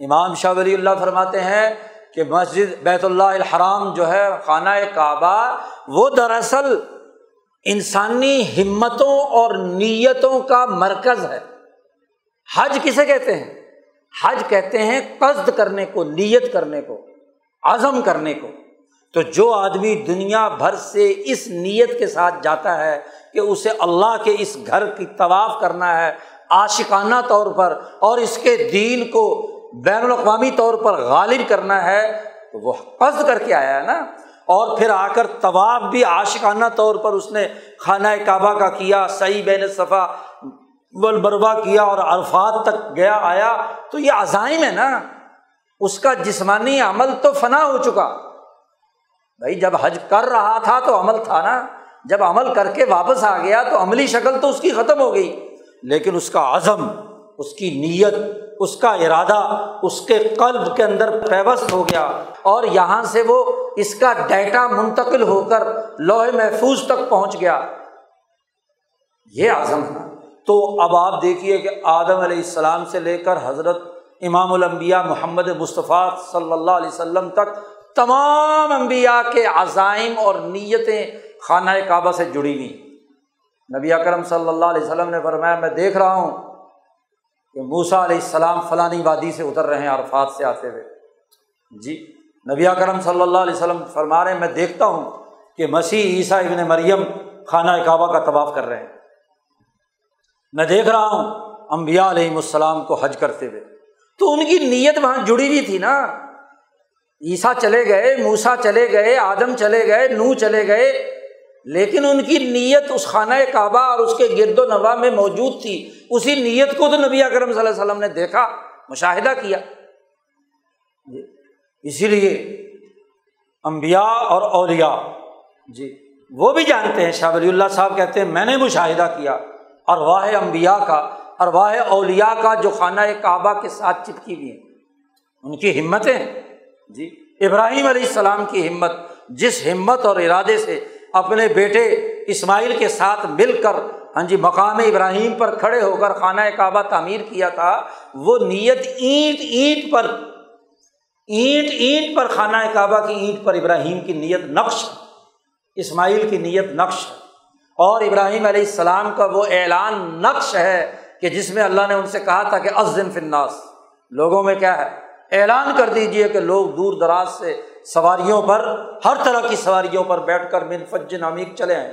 امام شاہ ولی اللہ فرماتے ہیں کہ مسجد بیت اللہ الحرام جو ہے، خانہ کعبہ، وہ دراصل انسانی ہمتوں اور نیتوں کا مرکز ہے۔ حج کسے کہتے ہیں؟ حج کہتے ہیں قصد کرنے کو، نیت کرنے کو، عزم کرنے کو۔ تو جو آدمی دنیا بھر سے اس نیت کے ساتھ جاتا ہے کہ اسے اللہ کے اس گھر کی طواف کرنا ہے، عاشقانہ طور پر اور اس کے دین کو بین الاقوامی طور پر غالب کرنا ہے، تو وہ قصد کر کے آیا ہے نا۔ اور پھر آ کر طواف بھی عاشقانہ طور پر اس نے خانہ کعبہ کا کیا صحیح بین صفا ولبروا کیا اور عرفات تک گیا، آیا۔ تو یہ عزائم ہے نا۔ اس کا جسمانی عمل تو فنا ہو چکا۔ بھائی، جب حج کر رہا تھا تو عمل تھا نا۔ جب عمل کر کے واپس آ گیا تو عملی شکل تو اس کی ختم ہو گئی۔ لیکن اس کا عزم، اس کی نیت اس کا ارادہ اس کے قلب کے اندر پیوست ہو گیا اور یہاں سے وہ اس کا ڈیٹا منتقل ہو کر لوہے محفوظ تک پہنچ گیا۔ یہ عزم ہے۔ تو اب آپ دیکھیے کہ آدم علیہ السلام سے لے کر حضرت امام الانبیاء محمد مصطفیٰ صلی اللہ علیہ وسلم تک تمام انبیاء کے عزائم اور نیتیں خانہ کعبہ سے جڑی ہوئی۔ نبی اکرم صلی اللہ علیہ وسلم نے فرمایا، میں دیکھ رہا ہوں کہ موسا علیہ السلام فلانی وادی سے اتر رہے ہیں، عرفات سے آتے ہوئے۔ جی نبی اکرم صلی اللہ علیہ وسلم فرما رہے ہیں، میں دیکھتا ہوں کہ مسیح عیسیٰ ابن مریم خانہ کعبہ کا طواف کر رہے ہیں۔ میں دیکھ رہا ہوں امبیا علیہم السلام کو حج کرتے ہوئے۔ تو ان کی نیت وہاں جڑی ہوئی تھی نا۔ عیسیٰ چلے گئے موسا چلے گئے، آدم چلے گئے نو چلے گئے۔ لیکن ان کی نیت اس خانہ کعبہ اور اس کے گرد و نواح میں موجود تھی۔ اسی نیت کو تو نبی اکرم صلی اللہ علیہ وسلم نے دیکھا، مشاہدہ کیا۔ جی، اسی لیے امبیا اور اولیا جی وہ بھی جانتے ہیں، شاہ ولی اللہ صاحب کہتے ہیں، میں نے مشاہدہ کیا۔ ارواہ امبیا کا ارواہ اولیا کا جو خانہ کعبہ کے ساتھ چپکی ہوئی ہیں، ان کی ہمتیں جی ابراہیم علیہ السلام کی ہمت، جس ہمت اور ارادے سے اپنے بیٹے اسماعیل کے ساتھ مل کر ہاں جی مقام ابراہیم پر کھڑے ہو کر خانہ کعبہ تعمیر کیا تھا، وہ نیت اینٹ اینٹ پر، اینٹ اینٹ پر خانہ کعبہ کی اینٹ پر ابراہیم کی نیت نقش اسماعیل کی نیت نقش اور ابراہیم علیہ السلام کا وہ اعلان نقش ہے کہ جس میں اللہ نے ان سے کہا تھا کہ ازن فناس لوگوں میں کیا ہے؟ اعلان کر دیجیے کہ لوگ دور دراز سے سواریوں پر، ہر طرح کی سواریوں پر بیٹھ کر من فج نامک چلے آئے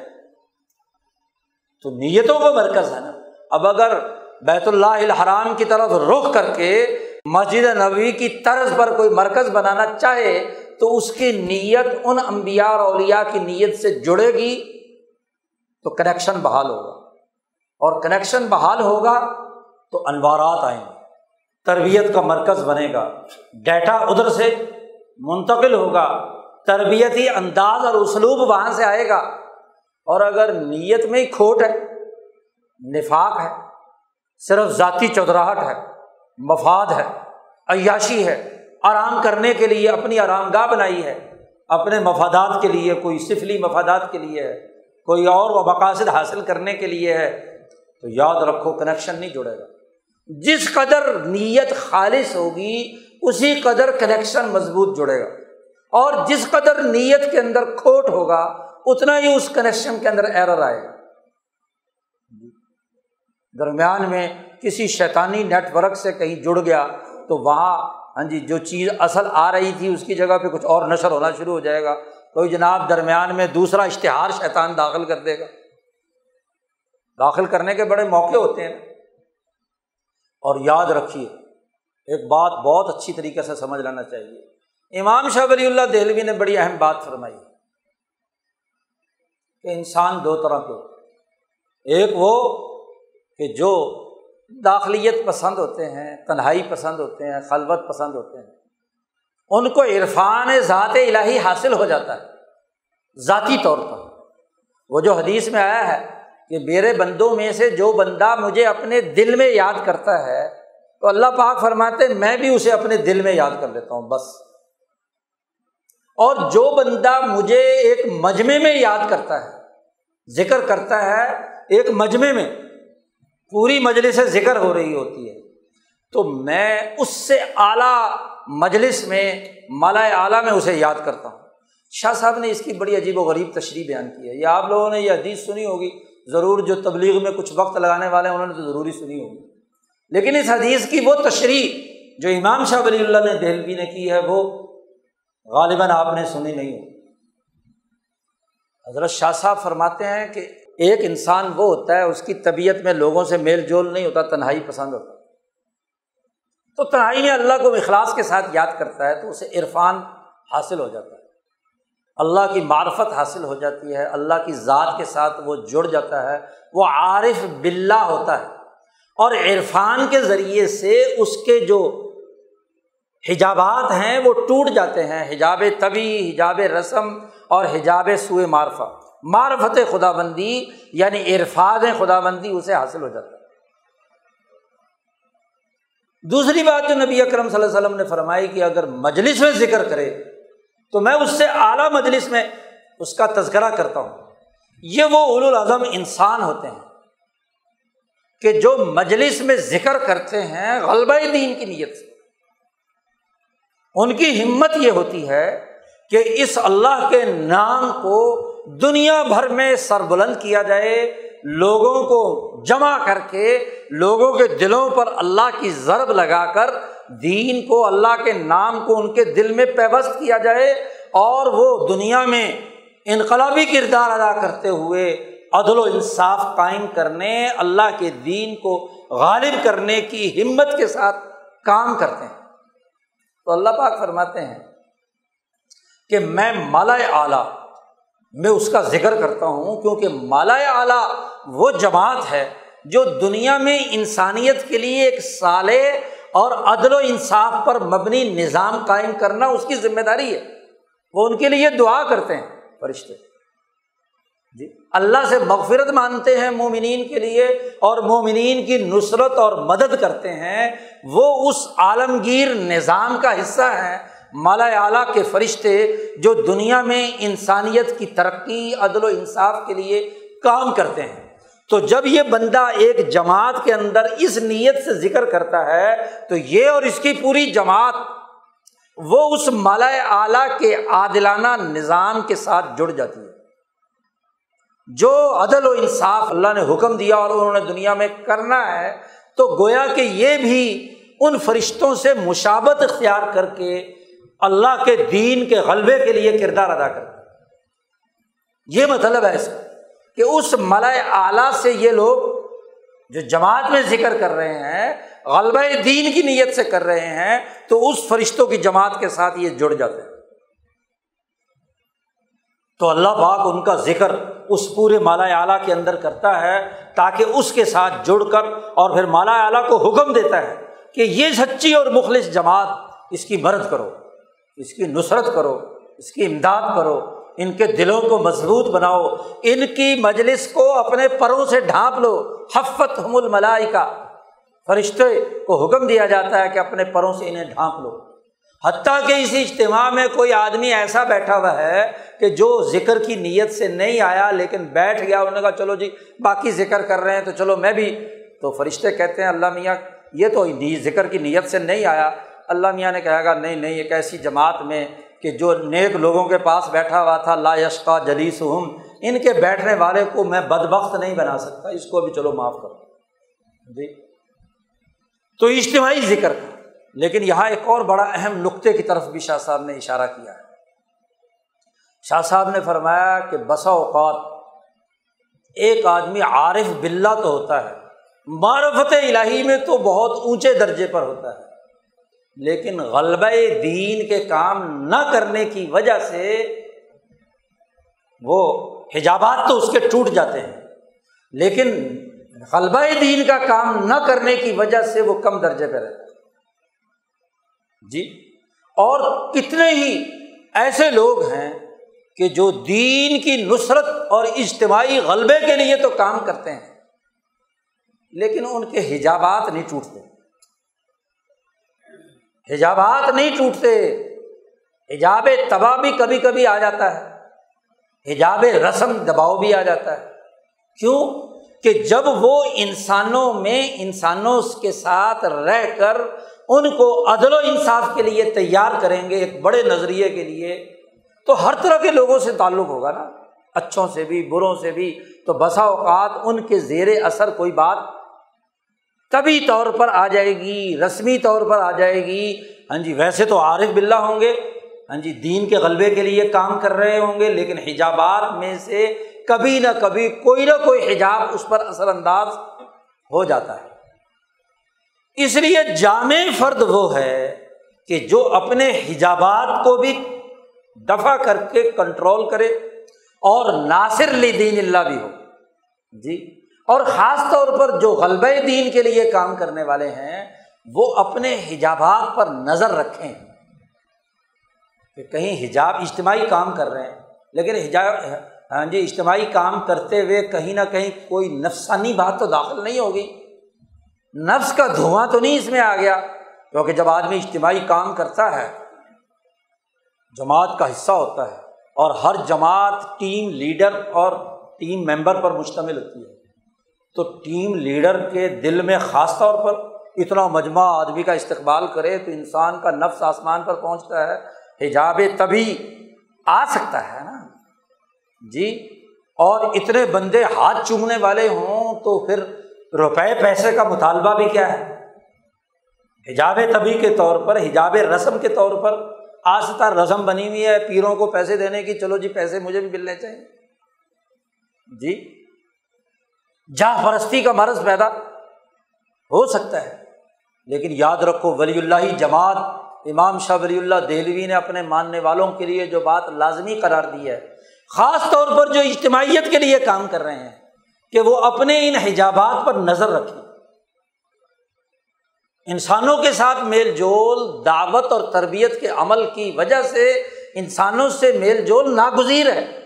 تو نیتوں کا مرکز ہے نا۔ اب اگر بیت اللہ الحرام کی طرف رخ کر کے مسجد نبوی کی طرز پر کوئی مرکز بنانا چاہے تو اس کی نیت ان امبیا اور اولیا کی نیت سے جڑے گی تو کنیکشن بحال ہوگا۔ اور کنیکشن بحال ہوگا تو انوارات آئیں گے۔ تربیت کا مرکز بنے گا۔ ڈیٹا ادھر سے منتقل ہوگا۔ تربیتی انداز اور اسلوب وہاں سے آئے گا۔ اور اگر نیت میں ہی کھوٹ ہے، نفاق ہے، صرف ذاتی چودراہٹ ہے، مفاد ہے، عیاشی ہے، آرام کرنے کے لیے اپنی آرام گاہ بنائی ہے، اپنے مفادات کے لیے، کوئی سفلی مفادات کے لیے ہے، کوئی اور وہ مقاصد حاصل کرنے کے لیے ہے، تو یاد رکھو کنیکشن نہیں جڑے گا۔ جس قدر نیت خالص ہوگی، اسی قدر کنیکشن مضبوط جڑے گا۔ اور جس قدر نیت کے اندر کھوٹ ہوگا اتنا ہی اس کنیکشن کے اندر ایرر آئے۔ گا درمیان میں کسی شیطانی نیٹ ورک سے کہیں جڑ گیا تو وہاں ہاں جی جو چیز اصل آ رہی تھی، اس کی جگہ پہ کچھ اور نشر ہونا شروع ہو جائے گا۔ کوئی جناب درمیان میں دوسرا اشتہار شیطان داخل کر دے گا۔ داخل کرنے کے بڑے موقع ہوتے ہیں۔ اور یاد رکھیے، ایک بات بہت اچھی طریقے سے سمجھ لینا چاہیے۔ امام شاہ ولی اللہ دہلوی نے بڑی اہم بات فرمائی۔ کہ انسان دو طرح کے ایک وہ کہ جو داخلیت پسند ہوتے ہیں، تنہائی پسند ہوتے ہیں، خلوت پسند ہوتے ہیں، ان کو عرفان ذات الہی حاصل ہو جاتا ہے۔ ذاتی طور پر۔ وہ جو حدیث میں آیا ہے کہ میرے بندوں میں سے جو بندہ مجھے اپنے دل میں یاد کرتا ہے، تو اللہ پاک فرماتے میں بھی اسے اپنے دل میں یاد کر لیتا ہوں، بس۔ اور جو بندہ مجھے ایک مجمے میں یاد کرتا ہے، ذکر کرتا ہے ایک مجمے میں، پوری مجلس سے ذکر ہو رہی ہوتی ہے، تو میں اس سے اعلیٰ مجلس میں، مالا اعلیٰ میں اسے یاد کرتا ہوں۔ شاہ صاحب نے اس کی بڑی عجیب و غریب تشریح بیان کی ہے۔ یہ آپ لوگوں نے یہ حدیث سنی ہوگی، ضرور جو تبلیغ میں کچھ وقت لگانے والے ہیں، انہوں نے تو ضروری سنی ہوگی۔ لیکن اس حدیث کی وہ تشریح جو امام شاہ ولی اللہ نے دہلوی نے کی ہے، وہ غالباً آپ نے سنی نہیں ہو حضرت شاہ صاحب فرماتے ہیں کہ ایک انسان وہ ہوتا ہے، اس کی طبیعت میں لوگوں سے میل جول نہیں ہوتا، تنہائی پسند ہوتا تو تنہائی میں اللہ کو اخلاص کے ساتھ یاد کرتا ہے تو اسے عرفان حاصل ہو جاتا ہے۔ اللہ کی معرفت حاصل ہو جاتی ہے، اللہ کی ذات کے ساتھ وہ جڑ جاتا ہے، وہ عارف بلّہ ہوتا ہے۔ اور عرفان کے ذریعے سے اس کے جو حجابات ہیں وہ ٹوٹ جاتے ہیں، حجاب طبی، حجاب رسم اور حجاب سوئے معرفہ۔ معرفت خدا بندی یعنی عرفان خدا بندی اسے حاصل ہو جاتا ہے۔ دوسری بات جو نبی اکرم صلی اللہ علیہ وسلم نے فرمائی کہ اگر مجلس میں ذکر کرے تو میں اس سے اعلیٰ مجلس میں اس کا تذکرہ کرتا ہوں۔ یہ وہ اول الاظم انسان ہوتے ہیں کہ جو مجلس میں ذکر کرتے ہیں غلبہ دین کی نیت سے۔ ان کی ہمت یہ ہوتی ہے کہ اس اللہ کے نام کو دنیا بھر میں سربلند کیا جائے، لوگوں کو جمع کر کے لوگوں کے دلوں پر اللہ کی ضرب لگا کر دین کو، اللہ کے نام کو ان کے دل میں پیوست کیا جائے اور وہ دنیا میں انقلابی کردار ادا کرتے ہوئے عدل و انصاف قائم کرنے، اللہ کے دین کو غالب کرنے کی ہمت کے ساتھ کام کرتے ہیں۔ تو اللہ پاک فرماتے ہیں کہ میں مالا اعلیٰ، میں اس کا ذکر کرتا ہوں کیونکہ مالا اعلیٰ وہ جماعت ہے جو دنیا میں انسانیت کے لیے ایک سالے اور عدل و انصاف پر مبنی نظام قائم کرنا اس کی ذمہ داری ہے۔ وہ ان کے لیے دعا کرتے ہیں، فرشتے۔ جی اللہ سے مغفرت مانتے ہیں مومنین کے لیے اور مومنین کی نصرت اور مدد کرتے ہیں۔ وہ اس عالمگیر نظام کا حصہ ہیں، مالا اعلیٰ کے فرشتے جو دنیا میں انسانیت کی ترقی، عدل و انصاف کے لیے کام کرتے ہیں۔ تو جب یہ بندہ ایک جماعت کے اندر اس نیت سے ذکر کرتا ہے، تو یہ اور اس کی پوری جماعت وہ اس مالا اعلیٰ کے عادلانہ نظام کے ساتھ جڑ جاتی ہے۔ جو عدل و انصاف اللہ نے حکم دیا اور انہوں نے دنیا میں کرنا ہے تو گویا کہ یہ بھی ان فرشتوں سے مشابت اختیار کر کے اللہ کے دین کے غلبے کے لیے کردار ادا کرتا یہ مطلب ہے ایسا کہ اس ملائے اعلیٰ سے یہ لوگ جو جماعت میں ذکر کر رہے ہیں، غلبہ دین کی نیت سے کر رہے ہیں، تو اس فرشتوں کی جماعت کے ساتھ یہ جڑ جاتے ہیں۔ تو اللہ پاک ان کا ذکر اس پورے مالا اعلیٰ کے اندر کرتا ہے تاکہ اس کے ساتھ جڑ کر اور پھر مالا اعلیٰ کو حکم دیتا ہے کہ یہ سچی اور مخلص جماعت اس کی مرد کرو، اس کی نصرت کرو، اس کی امداد کرو، ان کے دلوں کو مضبوط بناؤ، ان کی مجلس کو اپنے پروں سے ڈھانپ لو۔ حفت ہم الملائی کا فرشتے کو حکم دیا جاتا ہے کہ اپنے پروں سے انہیں ڈھانپ لو۔ حتیٰ کہ اسی اجتماع میں کوئی آدمی ایسا بیٹھا ہوا ہے کہ جو ذکر کی نیت سے نہیں آیا لیکن بیٹھ گیا، انہوں نے کہا، چلو جی باقی ذکر کر رہے ہیں تو چلو میں بھی۔ تو فرشتے کہتے ہیں، اللہ میاں، یہ تو ذکر کی نیت سے نہیں آیا۔ اللہ میاں نے کہا گا، نہیں نہیں، ایک ایسی جماعت میں کہ جو نیک لوگوں کے پاس بیٹھا ہوا تھا، لا یشقا جلیس ہم ان کے بیٹھنے والے کو میں بدبخت نہیں بنا سکتا، اس کو بھی چلو معاف کرو جی۔ تو اجتماعی ذکر۔ کا لیکن یہاں ایک اور بڑا اہم نقطے کی طرف بھی شاہ صاحب نے اشارہ کیا ہے۔ شاہ صاحب نے فرمایا کہ بسا اوقات ایک آدمی عارف بلّہ تو ہوتا ہے، معرفت الہی میں تو بہت اونچے درجے پر ہوتا ہے، لیکن غلبہ دین کے کام نہ کرنے کی وجہ سے وہ حجابات تو اس کے ٹوٹ جاتے ہیں۔ لیکن غلبہ دین کا کام نہ کرنے کی وجہ سے وہ کم درجے پہ رہتا جی؟ اور کتنے ہی ایسے لوگ ہیں کہ جو دین کی نصرت اور اجتماعی غلبے کے لیے تو کام کرتے ہیں، لیکن ان کے حجابات نہیں ٹوٹتے۔ حجابات نہیں ٹوٹتے، حجاب تباہ بھی کبھی کبھی آ جاتا ہے، حجاب رسم دباؤ بھی آ جاتا ہے۔ کیوں؟ کہ جب وہ انسانوں میں انسانوں کے ساتھ رہ کر ان کو عدل و انصاف کے لیے تیار کریں گے ایک بڑے نظریے کے لیے، تو ہر طرح کے لوگوں سے تعلق ہوگا نا۔ اچھوں سے بھی، بروں سے بھی۔ تو بسا اوقات ان کے زیر اثر کوئی بات طبی طور پر آ جائے گی، رسمی طور پر آ جائے گی۔ ہاں جی ویسے تو عارف بلّہ ہوں گے۔ ہاں جی دین کے غلبے کے لیے کام کر رہے ہوں گے، لیکن حجابات میں سے کبھی نہ کبھی کوئی نہ کوئی حجاب اس پر اثر انداز ہو جاتا ہے۔ اس لیے جامع فرد وہ ہے کہ جو اپنے حجابات کو بھی دفاع کر کے کنٹرول کرے اور ناصر لی دین اللہ بھی ہو۔ جی اور خاص طور پر جو غلبہ دین کے لیے کام کرنے والے ہیں، وہ اپنے حجابات پر نظر رکھیں۔ کہ کہیں حجاب اجتماعی کام کر رہے ہیں، لیکن حجاب ہاں جی اجتماعی کام کرتے ہوئے کہیں نہ کہیں کوئی نفسانی بات تو داخل نہیں ہوگی۔ نفس کا دھواں تو نہیں اس میں آ گیا، کیونکہ جب آدمی اجتماعی کام کرتا ہے، جماعت کا حصہ ہوتا ہے اور ہر جماعت ٹیم لیڈر اور ٹیم ممبر پر مشتمل ہوتی ہے۔ تو ٹیم لیڈر کے دل میں خاص طور پر اتنا مجمع آدمی کا استقبال کرے تو انسان کا نفس آسمان پر پہنچتا ہے، حجاب تبھی آ سکتا ہے نا۔ جی اور اتنے بندے ہاتھ چومنے والے ہوں تو پھر روپے پیسے کا مطالبہ بھی کیا ہے؟ حجاب طبی کے طور پر، حجاب رسم کے طور پر آستہ رسم بنی ہوئی ہے پیروں کو پیسے دینے کی، چلو جی پیسے مجھے بھی ملنے چاہیے۔ جی جا پرستی کا مرض پیدا ہو سکتا ہے، لیکن یاد رکھو ولی اللہ جماعت، امام شاہ ولی اللہ دہلوی نے اپنے ماننے والوں کے لیے جو بات لازمی قرار دی ہے، خاص طور پر جو اجتماعیت کے لیے کام کر رہے ہیں۔ کہ وہ اپنے ان حجابات پر نظر رکھیں انسانوں کے ساتھ میل جول، دعوت اور تربیت کے عمل کی وجہ سے انسانوں سے میل جول ناگزیر ہے۔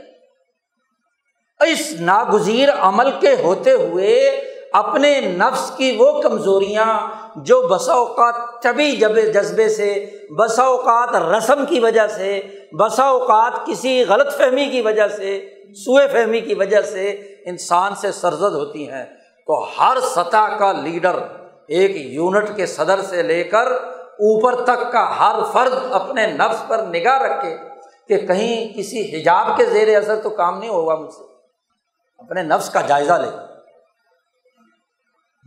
اس ناگزیر عمل کے ہوتے ہوئے اپنے نفس کی وہ کمزوریاں جو بسا اوقات طبی جذبے سے، بسا اوقات رسم کی وجہ سے، بسا اوقات کسی غلط فہمی کی وجہ سے سوئے فہمی کی وجہ سے انسان سے سرزد ہوتی ہیں۔ تو ہر سطح کا لیڈر ایک یونٹ کے صدر سے لے کر اوپر تک کا ہر فرد اپنے نفس پر نگاہ رکھے کہ کہیں کسی حجاب کے زیر اثر تو کام نہیں ہوگا مجھ سے۔ اپنے نفس کا جائزہ لے۔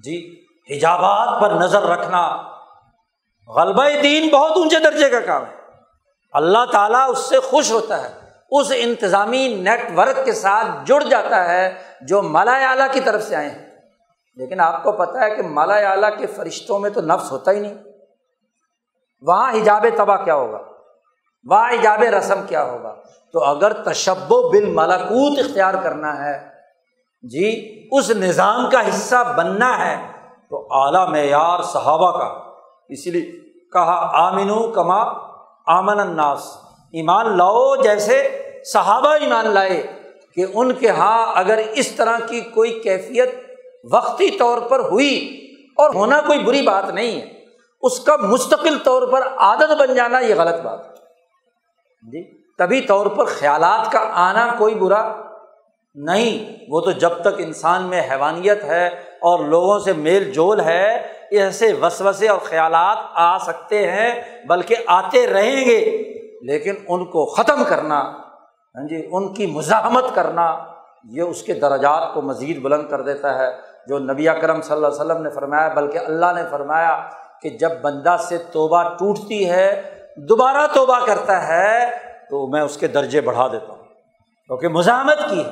جی حجابات پر نظر رکھنا غلبہ دین بہت اونچے درجے کا کام ہے۔ اللہ تعالیٰ اس سے خوش ہوتا ہے۔ اس انتظامی نیٹ ورک کے ساتھ جڑ جاتا ہے جو مالا اعلیٰ کی طرف سے آئے ہیں۔ لیکن آپ کو پتا ہے کہ مالا اعلیٰ کے فرشتوں میں تو نفس ہوتا ہی نہیں۔ وہاں حجاب تباہ کیا ہوگا؟ وہاں حجاب رسم کیا ہوگا؟ تو اگر تشب و بال ملاکوت اختیار کرنا ہے جی اس نظام کا حصہ بننا ہے، تو اعلیٰ معیار صحابہ کا۔ اسی لیے کہا آمین کما آمن الناس۔ ایمان لاؤ جیسے صحابہ ایمان لائے کہ ان کے یہاں اگر اس طرح کی کوئی کیفیت وقتی طور پر ہوئی اور ہونا کوئی بری بات نہیں ہے، اس کا مستقل طور پر عادت بن جانا یہ غلط بات ہے۔ جی طبی طور پر خیالات کا آنا کوئی برا نہیں۔ وہ تو جب تک انسان میں حیوانیت ہے اور لوگوں سے میل جول ہے، ایسے وسوسے اور خیالات آ سکتے ہیں، بلکہ آتے رہیں گے، لیکن ان کو ختم کرنا ہاں جی ان کی مزاحمت کرنا یہ اس کے درجات کو مزید بلند کر دیتا ہے۔ جو نبی اکرم صلی اللہ علیہ وسلم نے فرمایا، بلکہ اللہ نے فرمایا کہ جب بندہ سے توبہ ٹوٹتی ہے، دوبارہ توبہ کرتا ہے، تو میں اس کے درجے بڑھا دیتا ہوں۔ کیونکہ مزاحمت کی ہے۔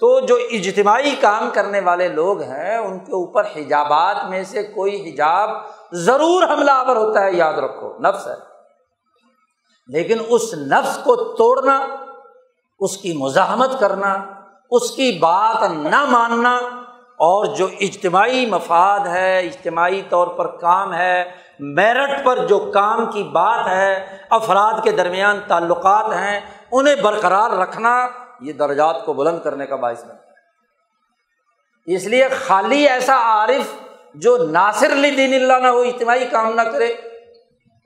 تو جو اجتماعی کام کرنے والے لوگ ہیں، ان کے اوپر حجابات میں سے کوئی حجاب ضرور حملہ آور ہوتا ہے، یاد رکھو، نفس ہے۔ لیکن اس نفس کو توڑنا، اس کی مزاحمت کرنا، اس کی بات نہ ماننا اور جو اجتماعی مفاد ہے، اجتماعی طور پر کام ہے، میرٹ پر جو کام کی بات ہے، افراد کے درمیان تعلقات ہیں، انہیں برقرار رکھنا یہ درجات کو بلند کرنے کا باعث بنتا ہے۔ اس لیے خالی ایسا عارف جو ناصر علی دین اللہ نہ ہو، اجتماعی کام نہ کرے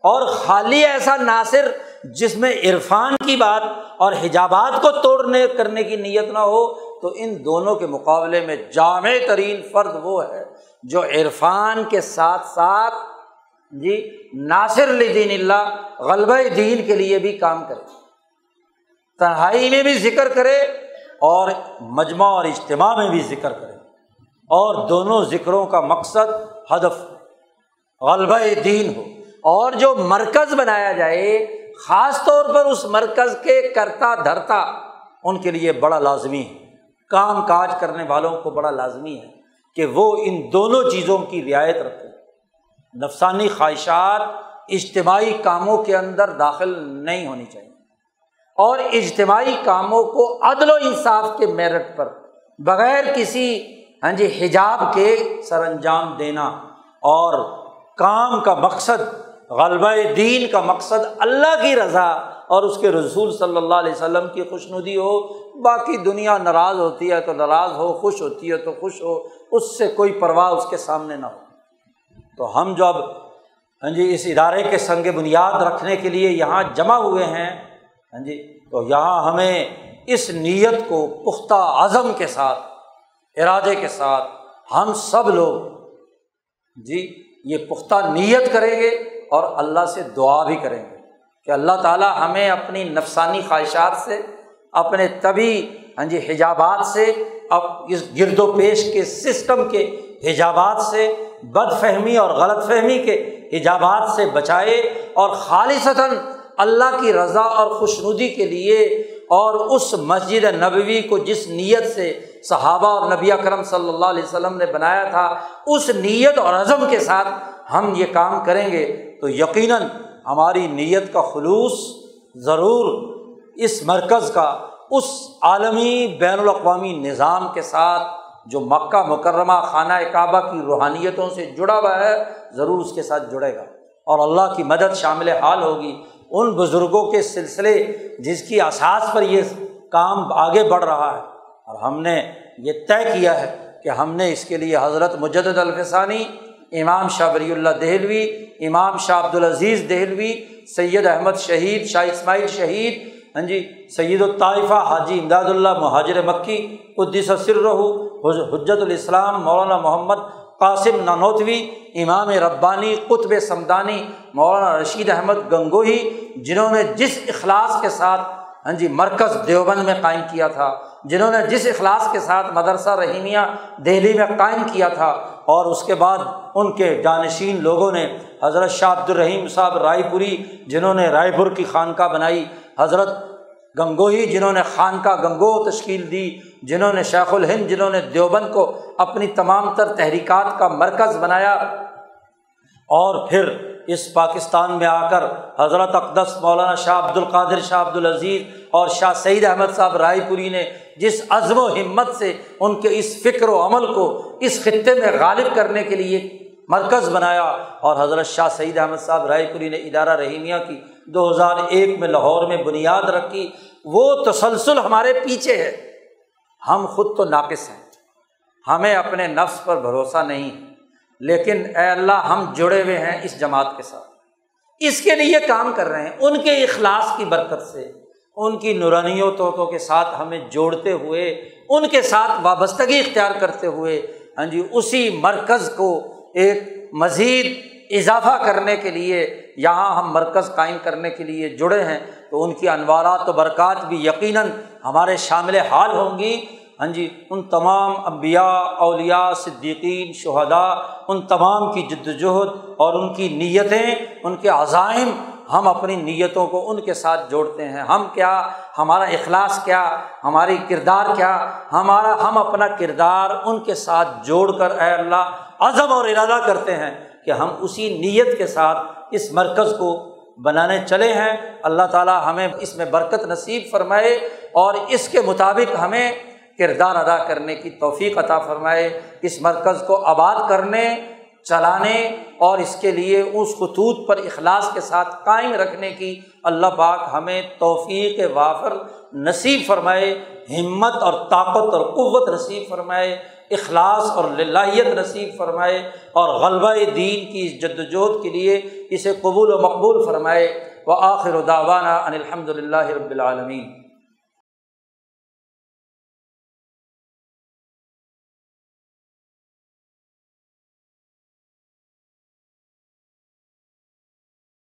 اور خالی ایسا ناصر جس میں عرفان کی بات اور حجابات کو توڑنے کرنے کی نیت نہ ہو، تو ان دونوں کے مقابلے میں جامع ترین فرد وہ ہے جو عرفان کے ساتھ ساتھ جی ناصر دین اللہ غلبہ دین کے لیے بھی کام کرے، تنہائی میں بھی ذکر کرے اور مجمع اور اجتماع میں بھی ذکر کرے۔ اور دونوں ذکروں کا مقصد ہدف، غلبہ دین ہو۔ اور جو مرکز بنایا جائے خاص طور پر اس مرکز کے کرتا دھرتا، ان کے لیے بڑا لازمی ہے۔ کام کاج کرنے والوں کو بڑا لازمی ہے کہ وہ ان دونوں چیزوں کی رعایت رکھے نفسانی خواہشات اجتماعی کاموں کے اندر داخل نہیں ہونی چاہیے۔ اور اجتماعی کاموں کو عدل و انصاف کے میرٹ پر، بغیر کسی ہاں جی حجاب کے سر انجام دینا اور کام کا مقصد غلبہ دین کا مقصد اللہ کی رضا اور اس کے رسول صلی اللہ علیہ وسلم کی خوش ندی ہو۔ باقی دنیا ناراض ہوتی ہے تو ناراض ہو، خوش ہوتی ہے تو خوش ہو، اس سے کوئی پرواہ اس کے سامنے نہ ہو۔ تو ہم جو اب ہاں جی اس ادارے کے سنگ بنیاد رکھنے کے لیے یہاں جمع ہوئے ہیں ہاں جی تو یہاں ہمیں اس نیت کو پختہ عزم کے ساتھ، ارادے کے ساتھ ہم سب لوگ جی یہ پختہ نیت کریں گے۔ اور اللہ سے دعا بھی کریں گے کہ اللہ تعالیٰ ہمیں اپنی نفسانی خواہشات سے، اپنے طبی ہاں جی حجابات سے اب اس گرد و پیش کے سسٹم کے حجابات سے بد فہمی اور غلط فہمی کے حجابات سے بچائے اور خالصتاً اللہ کی رضا اور خوش ندی کے لیے اور اس مسجد نبوی کو جس نیت سے صحابہ اور نبی اکرم صلی اللہ علیہ وسلم نے بنایا تھا، اس نیت اور عزم کے ساتھ ہم یہ کام کریں گے تو یقیناً ہماری نیت کا خلوص ضرور اس مرکز کا، اس عالمی بین الاقوامی نظام کے ساتھ جو مکہ مکرمہ خانہ کعبہ کی روحانیتوں سے جڑا ہوا ہے، ضرور اس کے ساتھ جڑے گا۔ اور اللہ کی مدد شامل حال ہوگی۔ ان بزرگوں کے سلسلے جس کی اساس پر یہ کام آگے بڑھ رہا ہے۔ اور ہم نے یہ طے کیا ہے کہ ہم نے اس کے لیے حضرت مجد الفسانی امام شاہ بری اللہ دہلوی، امام شاہ عبدالعزیز دہلوی، سید احمد شہید، شاہ اسماعیل شہید ہاں جی سید الطائفہ حاجی امداد اللہ مہاجر مکی قدس سر حجت الاسلام، مولانا محمد قاسم نانوتوی، امام ربانی قطب سمدانی، مولانا رشید احمد گنگوہی، جنہوں نے جس اخلاص کے ساتھ ہاں جی مرکز دیوبند میں قائم کیا تھا۔ جنہوں نے جس اخلاص کے ساتھ مدرسہ رحیمیہ دہلی میں قائم کیا تھا اور اس کے بعد ان کے جانشین لوگوں نے حضرت شاہ عبد الرحیم صاحب رائے پوری، جنہوں نے رائے پور کی خانقاہ بنائی، حضرت گنگوہی جنہوں نے خانقاہ گنگو تشکیل دی، جنہوں نے شیخ الہند جنہوں نے دیوبند کو اپنی تمام تر تحریکات کا مرکز بنایا اور پھر اس پاکستان میں آ کر حضرت اقدس مولانا شاہ عبد القادر شاہ عبد العزیز اور شاہ سعید احمد صاحب رائے پوری نے جس عزم و ہمت سے ان کے اس فکر و عمل کو اس خطے میں غالب کرنے کے لیے مرکز بنایا اور حضرت شاہ سعید احمد صاحب رائے پوری نے ادارہ رحیمیہ کی دو ہزار ایک میں لاہور میں بنیاد رکھی، وہ تسلسل ہمارے پیچھے ہے۔ ہم خود تو ناقص ہیں۔ ہمیں اپنے نفس پر بھروسہ نہیں۔ لیکن اے اللہ، ہم جڑے ہوئے ہیں اس جماعت کے ساتھ۔ اس کے لیے کام کر رہے ہیں۔ ان کے اخلاص کی برکت سے، ان کی نورانی و توتوں کے ساتھ ہمیں جوڑتے ہوئے، ان کے ساتھ وابستگی اختیار کرتے ہوئے ہاں جی اسی مرکز کو ایک مزید اضافہ کرنے کے لیے، یہاں ہم مرکز قائم کرنے کے لیے جڑے ہیں۔ تو ان کی انوارات و برکات بھی یقیناً ہمارے شامل حال ہوں گی۔ ہاں جی ان تمام امبیا اولیا صدیقین، شہداء، ان تمام کی جد وجہد اور ان کی نیتیں، ان کے عزائم ہم اپنی نیتوں کو ان کے ساتھ جوڑتے ہیں۔ ہم کیا؟ ہمارا اخلاص کیا؟ ہماری کردار کیا؟ ہمارا، ہم اپنا کردار ان کے ساتھ جوڑ کر اے اللہ عزم اور ارادہ کرتے ہیں کہ ہم اسی نیت کے ساتھ اس مرکز کو بنانے چلے ہیں۔ اللہ تعالیٰ ہمیں اس میں برکت نصیب فرمائے اور اس کے مطابق ہمیں کردار ادا کرنے کی توفیق عطا فرمائے، اس مرکز کو آباد کرنے، چلانے اور اس کے لیے اس خطوط پر اخلاص کے ساتھ قائم رکھنے کی اللہ پاک ہمیں توفیق وافر نصیب فرمائے، ہمت اور طاقت اور قوت نصیب فرمائے، اخلاص اور للہیت نصیب فرمائے اور غلبہ دین کی جد وجہد کے لیے اسے قبول و مقبول فرمائے۔ وہ آخر و داوانہ الحمد للہ رب العالمین۔